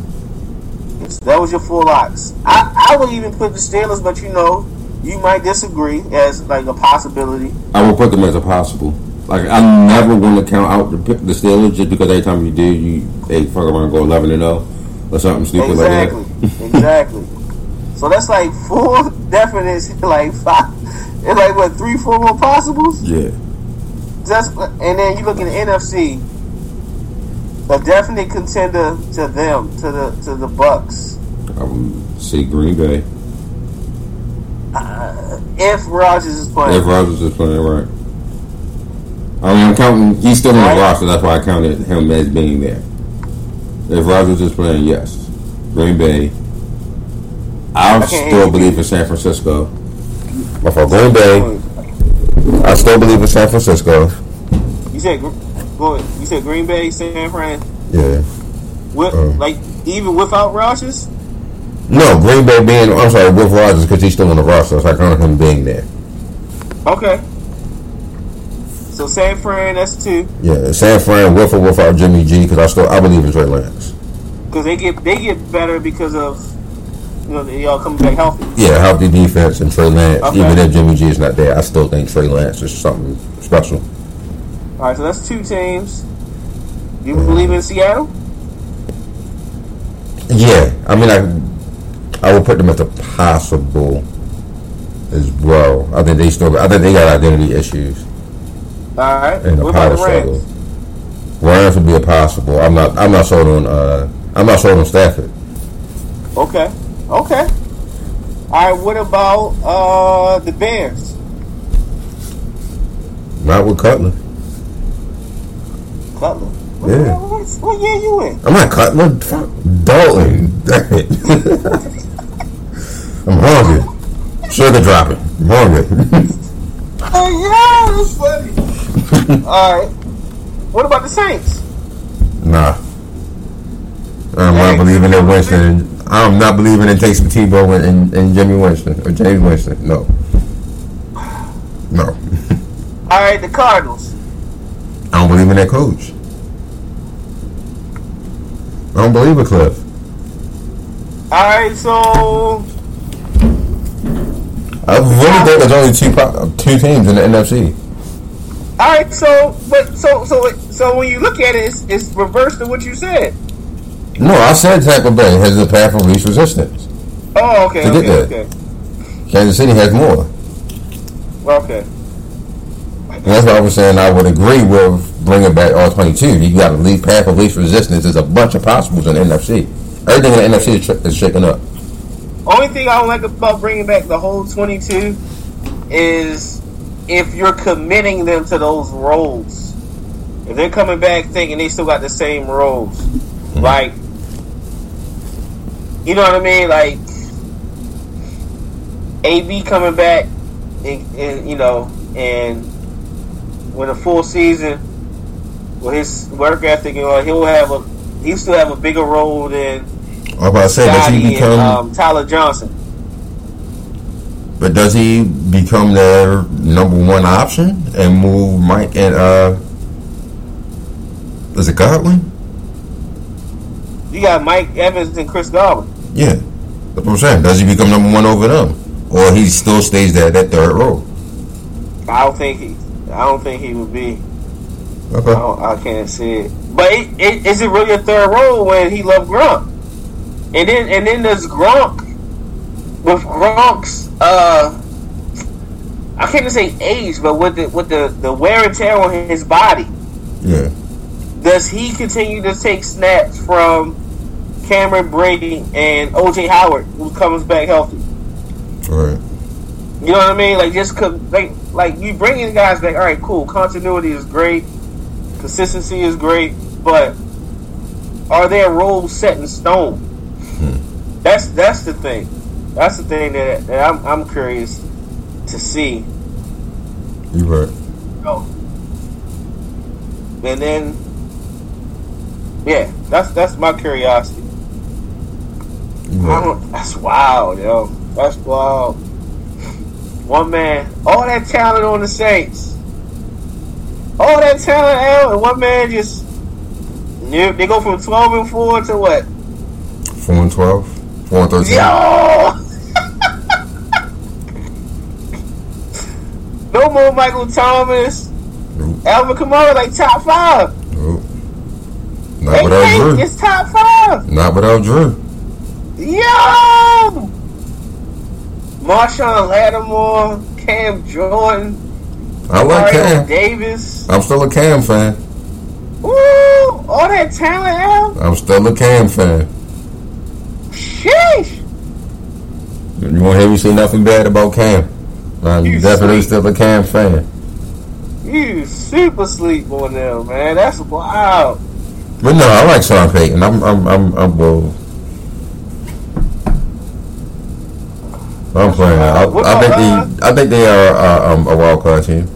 That was your four locks. I I would even put the Steelers, but you know, you might disagree as like a possibility. I will put them as a possible. Like I never want to count out the, the Steelers just because every time you do, you they fuck around go eleven and zero or something stupid Exactly. like that. exactly. So that's like four definite, like five. It's like what three, four more possibles. Yeah. That's and then you look in the NFC, a definite contender to them, to the to the Bucs. I would say Green Bay. Uh, if Rodgers is playing, If Rodgers is playing right. I mean, I'm counting. He's still on the roster. That's why I counted him as being there. If Rodgers is playing, yes, Green Bay. I still believe in San Francisco. But for Green Bay, I still believe in San Francisco. you said go ahead. You said Green Bay, San Fran. Yeah. With, Um. like even without Rodgers. No, Green Bay being. I'm sorry, with Rodgers because he's still on the roster. So I count him being there. Okay. So San Fran, that's two. Yeah, San Fran with or without Jimmy G because I still I believe in Trey Lance. Because they get they get better because of you know they all coming back healthy. Yeah, healthy defense and Trey Lance. Okay. Even if Jimmy G is not there, I still think Trey Lance is something special. All right, so that's two teams. You believe in Seattle? Yeah, I mean, I I would put them as a possible as well. I think they still. I think they got identity issues All right. and a what power about the struggle. Rams? Rams would be a possible. I'm not. I'm not sold on. Uh, I'm not sold on Stafford. Okay. Okay. All right. What about uh the Bears? Not with Cutler. Cutler. What, Yeah. what, what year you in? I'm not Cutler. Fuck Dalton. Damn it. I'm hungry. Sugar dropping. I'm hungry. Oh yeah, that's funny. All right. What about the Saints? Nah. Uh, I'm not believing in Winston. I'm not believing in Taysom Tebow and, and, and Jimmy Winston or James Winston. No. No. All right, the Cardinals. I don't believe in that coach. I don't believe in Kliff. All right, so I really think there's only two two teams in the NFC. all right, so but so so so when you look at it, it's, it's reverse to what you said. No, I said Tampa Bay has the path of least resistance. Oh, okay, To get okay, there. okay, Kansas City has more. okay. And that's why I was saying I would agree with bringing back all 22. You got a lead path of least resistance. There's a bunch of possibles in the NFC. Everything in the NFC is, sh- is shaking up. Only thing I don't like about bringing back the whole 22 is if you're committing them to those roles. If they're coming back thinking they still got the same roles, mm-hmm. like, you know what I mean? Like, AB coming back, and, and you know, and with a full season, with his work ethic, you know, he'll have a he still have a bigger role than I'm about to say, does he Scotty and become? um, Tyler Johnson. but does he become their number one option and move Mike and uh? Is it Godwin? You got Mike Evans and Chris Godwin. Yeah, that's what I'm saying. Does he become number one over them, or he still stays there that third role? I don't think he. I don't think he would be. I, Okay. don't, I can't see it. But it, it, is it really a third role when he loved Gronk? And then and then there's Gronk with Gronk's uh I can't even say age, but with the with the, the wear and tear on his body, Yeah. does he continue to take snaps from Cameron Brate and OJ Howard who comes back healthy? Right. You know what I mean? Like just like like you bring bringing guys back. All right, cool. Continuity is great. Consistency is great, but are their roles set in stone? Hmm. That's that's the thing. That's the thing that, that I'm I'm curious to see. You're right. Oh. And then, yeah, that's that's my curiosity. That's wild, yo. That's wild. One man, all that talent on the Saints, all that talent out, and one man just they go from twelve and four to what? Four and twelve. Four and thirteen. Yo. no more Michael Thomas. Nope. Alvin Kamara like top five. Nope. Not they without Drew. It's top five. Not without Drew. Yo! Marshon Lattimore, Cam Jordan. I like Mario Cam. Davis. I'm still a Cam fan. Ooh, all that talent, Al. I'm still a Cam fan. Sheesh. You won't hear me say nothing bad about Cam. I'm you definitely sleep. still a Cam fan. You super sleep on them, man. That's wild. But no, I like Sean Payton. I'm, I'm, I'm, I'm well. I'm playing. I, I think they, I think they are uh, um, a wild card team.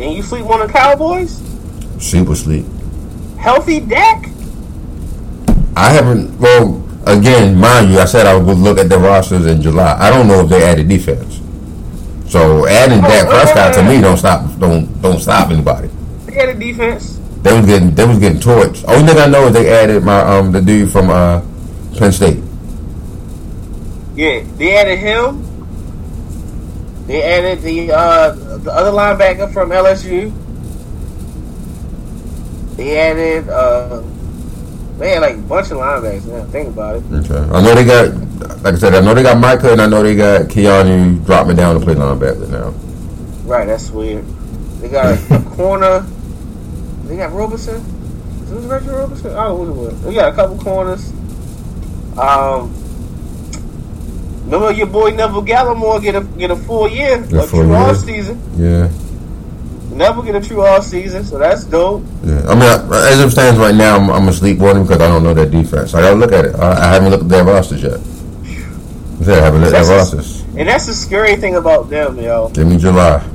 And you sleep on the Cowboys? Super sleep. Healthy Dak? I haven't. Well, again, mind you, I said I would look at the rosters in July. I don't know if they added defense. So adding oh, Dak Prescott to me don't stop don't don't stop anybody. They added defense. They was getting they was getting torched. Only thing I know is they added my um the dude from uh Penn State. Yeah, they added him. They added the uh, the other linebacker from LSU. They added uh, they had like a bunch of linebackers. Now think about it. Okay, I know they got like I said, I know they got Micah, and I know they got Keanu dropping down to play linebacker now. Right, that's weird. They got a corner. They got Roberson. Who's Reggie Roberson? I don't know who it was. They got a couple corners. Um, Remember your boy Neville Gallimore get a get a full year, a, a true year. all season. Yeah. Never get a true all season, so that's dope. Yeah, I mean, I, as it stands right now, I'm, I'm him because I don't know their defense. I gotta look at it. I, I haven't looked at their rosters yet. Yeah, I haven't looked at their rosters. And that's the scary thing about them, yo. Give me July.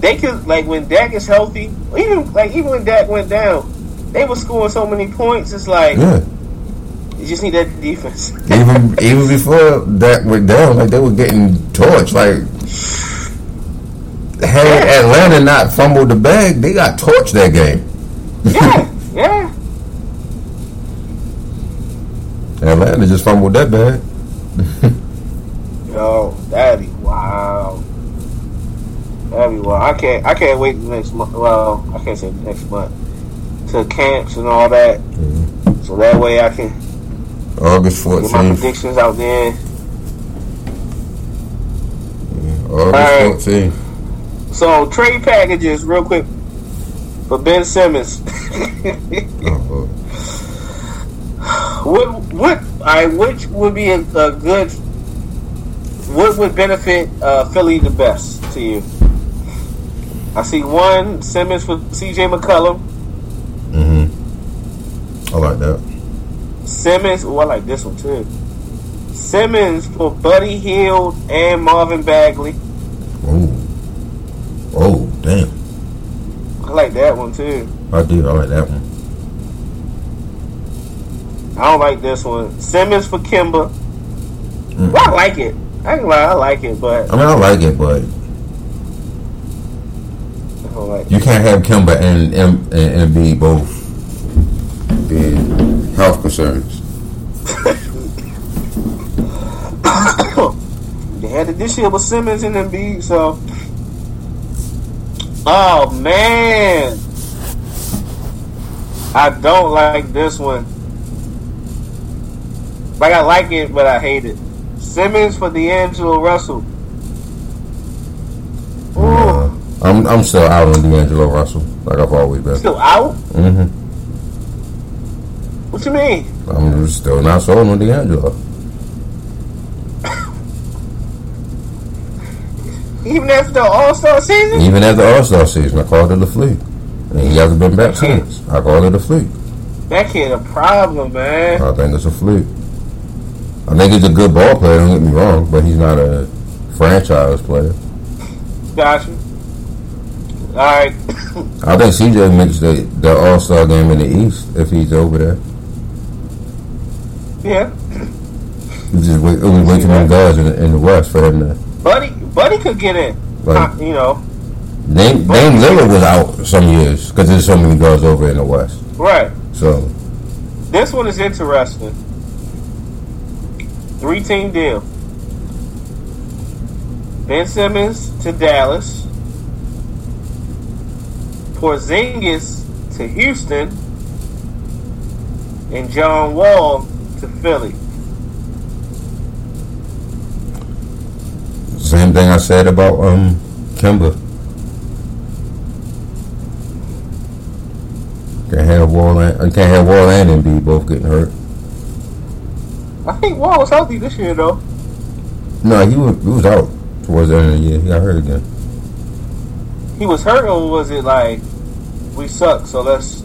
They could like when Dak is healthy, even like even when Dak went down, they were scoring so many points. It's like yeah. You just need that defense. even even before that went down, like they were getting torched. Like had yeah. Atlanta not fumbled the bag, they got torched that game. yeah, yeah. Atlanta just fumbled that bag. Yo, that'd be wow. That'd be wild. I can't. I can't wait the next month. Well, I can't say next month to camps and all that. Mm-hmm. So that way I can August 14th. Get my predictions out there. Yeah, August right. 14th. So, trade packages, real quick, for Ben Simmons. uh-huh. What, what, I, which would be a, a good, what would benefit uh, Philly the best to you? I see one Simmons for CJ McCollum. Mm-hmm. I like that. Simmons, oh, I like this one too. Simmons for Buddy Hield and Marvin Bagley. Oh, oh, damn! I like that one too. I do. I like that one. I don't like this one. Simmons for Kemba. Mm. Well, I like it. I can lie, I like it, but I mean, I like it, but like you can't have Kemba and and, and be both being health concerns. they had it this year with Simmons and Embiid, so. Oh man, I don't like this one. Like I like it, but I hate it. Simmons for D'Angelo Russell. Ooh. I'm I'm still out on D'Angelo Russell, like I've always been. Still out? Mm-hmm. What you mean? I'm still not sold on D'Angelo. Even after the All Star season. Even after All Star season, I called it a fluke, and he hasn't been back since. I called it a fluke. That kid a problem, man. I think it's a fluke. I think he's a good ball player. Don't get me wrong, but he's not a franchise player. Gotcha. All right. I think CJ makes the the All Star game in the East if he's over there. Yeah. Just wait, it was way too many guys in the, in the West for him to. Buddy, Buddy could get in. Like- Uh, you know, Dame, Dame Lillard was out some years because there's so many guys over in the West. right. So This one is interesting. Three team deal. Ben Simmons to Dallas. Porzingis to Houston. And John Wall to Philly. same thing I said about um Kemba. Can't have Wall and I can't have Wall and Embiid both getting hurt. I think Wall was healthy this year though. No, he was he was out towards the end of the year. He got hurt again. He was hurt or was it like we suck, so let's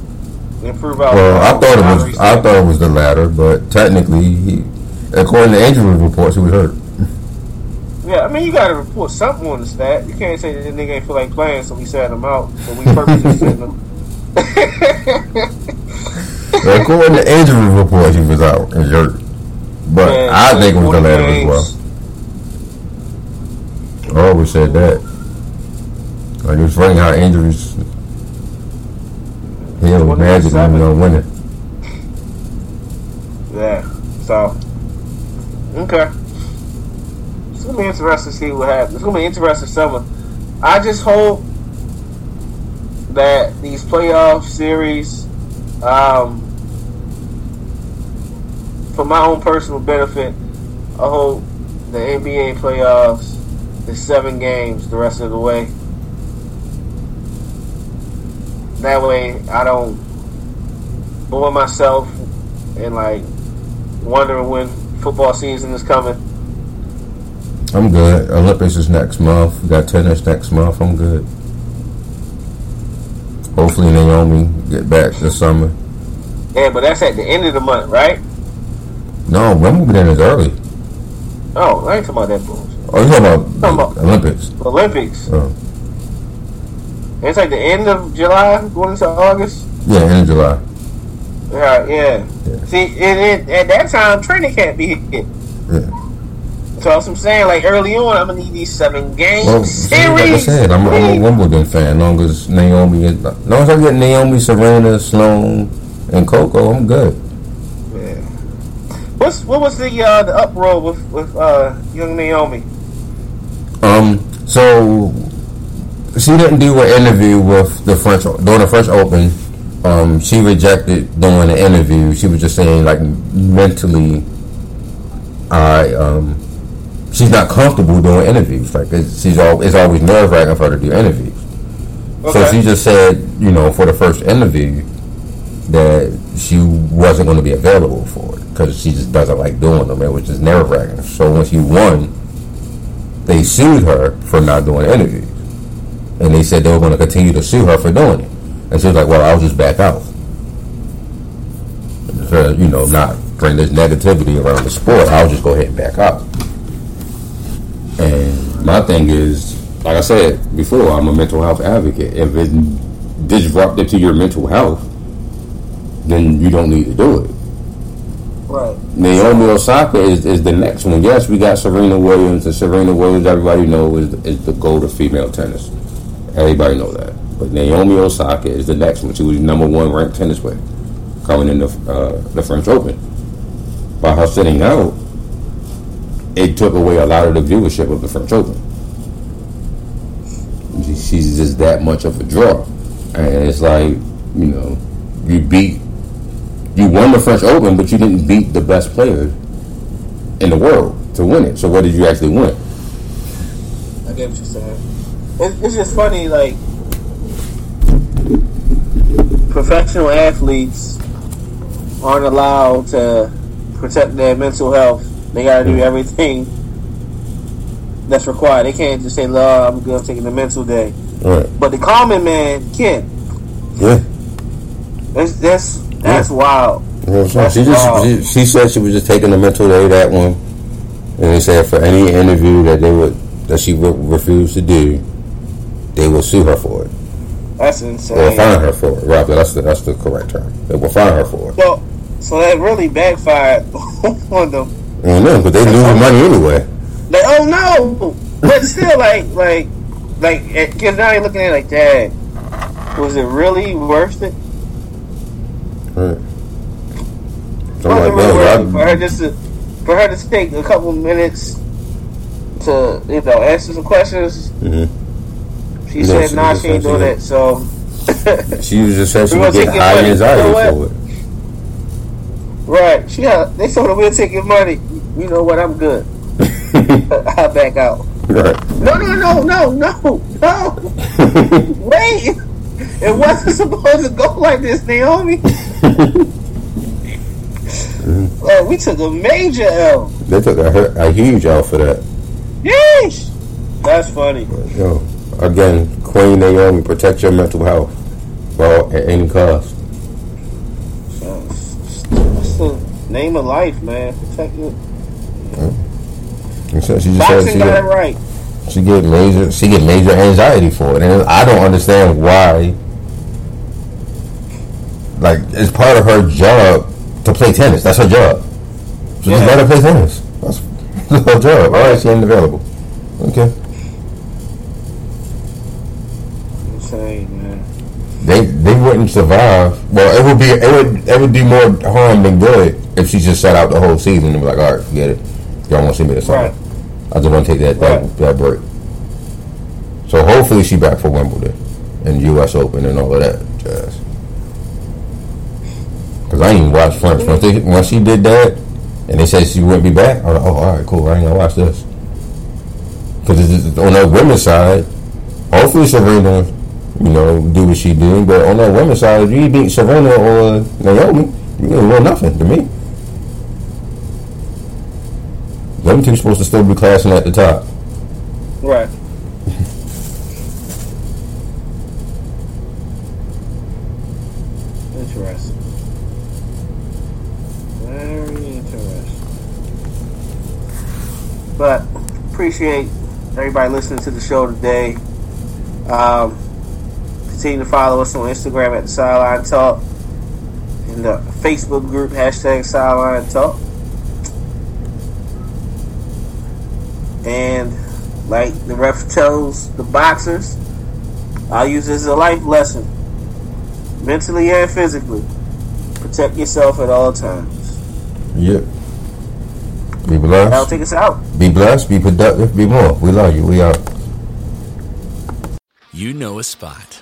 improve our Well, I thought it was I thought it was the latter, but technically, he, according to injury reports, he was hurt. Yeah, I mean you gotta report something on the stat. You can't say that this nigga ain't feel like playing, so we sat him out. So we purposely sent him. according to injury reports, he was out and hurt. But Man, I think it was the 40 latter as well. I always said that. Like it's funny how injuries heal magic when you don't win it. Yeah. So okay. It's gonna be interesting to see what happens. It's gonna be interesting summer. I just hope that these playoff series, um, for my own personal benefit, I hope the NBA playoffs is seven games the rest of the way. That way, I don't bore myself and like wondering when football season is coming. I'm good. Olympics is next month. We got tennis next month. I'm good. Hopefully Naomi get back this summer. Yeah, but that's at the end of the month, right? No, Wimbledon is early. Oh, I ain't talking about that bullshit. Oh, you talking about Talking about- Olympics? Olympics. Oh, It's like the end of July, going into August. yeah, in July. Yeah, yeah. Yeah. See, it, it, at that time, training can't be hit. Yeah. So that's what I'm saying. Like early on, I'm gonna need these seven game Well, series. like I said, I'm, I'm a Wimbledon fan. Long as Naomi, is, long as I get Naomi, Serena, Sloane, and Coco, I'm good. Yeah. What's what was the uh, the uproar with with uh, young Naomi? Um, so she didn't do an interview with the French during the French Open. Um, she rejected doing an interview. She was just saying like mentally, I um, she's not comfortable doing interviews. Like it's, she's all it's always nerve wracking for her to do interviews. So she just said, you know, for the first interview, that she wasn't going to be available for it because she just doesn't like doing them. It was just nerve wracking. So when she won, they sued her for not doing interviews, and they said they were going to continue to sue her for doing it. And she was like, "Well, I'll just back out." So, you know, not bring this negativity around the sport. I'll just go ahead and back out. And my thing is, like I said before, I'm a mental health advocate. If it's disruptive to your mental health, then you don't need to do it. Right. Naomi Osaka is, is the next one. Yes, we got Serena Williams, and Serena Williams, everybody knows, is, is the gold of female tennis. Everybody know that. But Naomi Osaka is the next one. She was number one ranked tennis player coming in the, uh, the French Open. By her sitting out, it took away a lot of the viewership of the French Open. She's just that much of a draw. And it's like, you know, you beat you won the French Open, but you didn't beat the best player in the world to win it. So what did you actually win? I get what you're saying. It, it's just funny, like professional athletes aren't allowed to protect their mental health. They gotta do everything that's required. They can't just say, "Love, I'm good. I'm taking a mental day." Right. But the common man can. Yeah. That's that's that's wild. You know what I'm saying? That's She just wild. she, she said she was just taking a mental day that one, and they said for any interview that they would that she would refuse to do, they will sue her for it That's insane. or fine her for it. Rather, that's the that's the correct term. They will fine her for it. So, so that really backfired on them. I know, but they lose money anyway. Like, oh no! But still, like, like, like, because now you're looking at it like, Dad, was it really worth it? Right. So like, really worth for her just to, for her to take a couple minutes to, you know, answer some questions? Mhm. She No, said, she "Nah, she ain't doing she it." So, she was just said she would gonna get high money. anxiety You know for it. right? She, had, they told her we'll take your money. You know what? I'm good. I'll back out. right. No, no, no, no, no, no. Wait, it wasn't supposed to go like this, Naomi. Uh, we took a major L. They took a, a huge L for that. Yeesh. That's funny. Yo, again, Queen Naomi, protect your mental health, well, at any cost. That's the name of life, man. Protect it. And so she just said Boxing she got it right. she get major she get major anxiety for it, and I don't understand why. Like it's part of her job to play tennis. That's her job. So Yeah. just let her play tennis. That's, that's her job. All right, she ain't available. Okay. Insane, man. They they wouldn't survive. Well, it would be it would it would do more harm than good if she just sat out the whole season and be like, all right, forget it. Y'all want to see me this summer? Right. I just want to take that that, Right. that break. So hopefully she back for Wimbledon and U.S. Open and all of that jazz. Because I ain't even watched French. Once, they, once she did that and they said she wouldn't be back, I was like, oh, all right, cool. I ain't gonna watch this. Because on that women's side, hopefully Serena, you know, do what she do. But on that women's side, if you beat Serena or Naomi, you ain't win nothing to me. Them two supposed to still be classing at the top. Right. Interesting. Very interesting. But appreciate everybody listening to the show today. Um, continue to follow us on Instagram at the Sideline Talk in the Facebook group hashtag Sideline Talk. And like the ref tells the boxers, I'll use this as a life lesson. Mentally and physically. Protect yourself at all times. Yep. Be That'll blessed. take us out. Be blessed. Be productive. Be more. We love you. We out. You know a spot,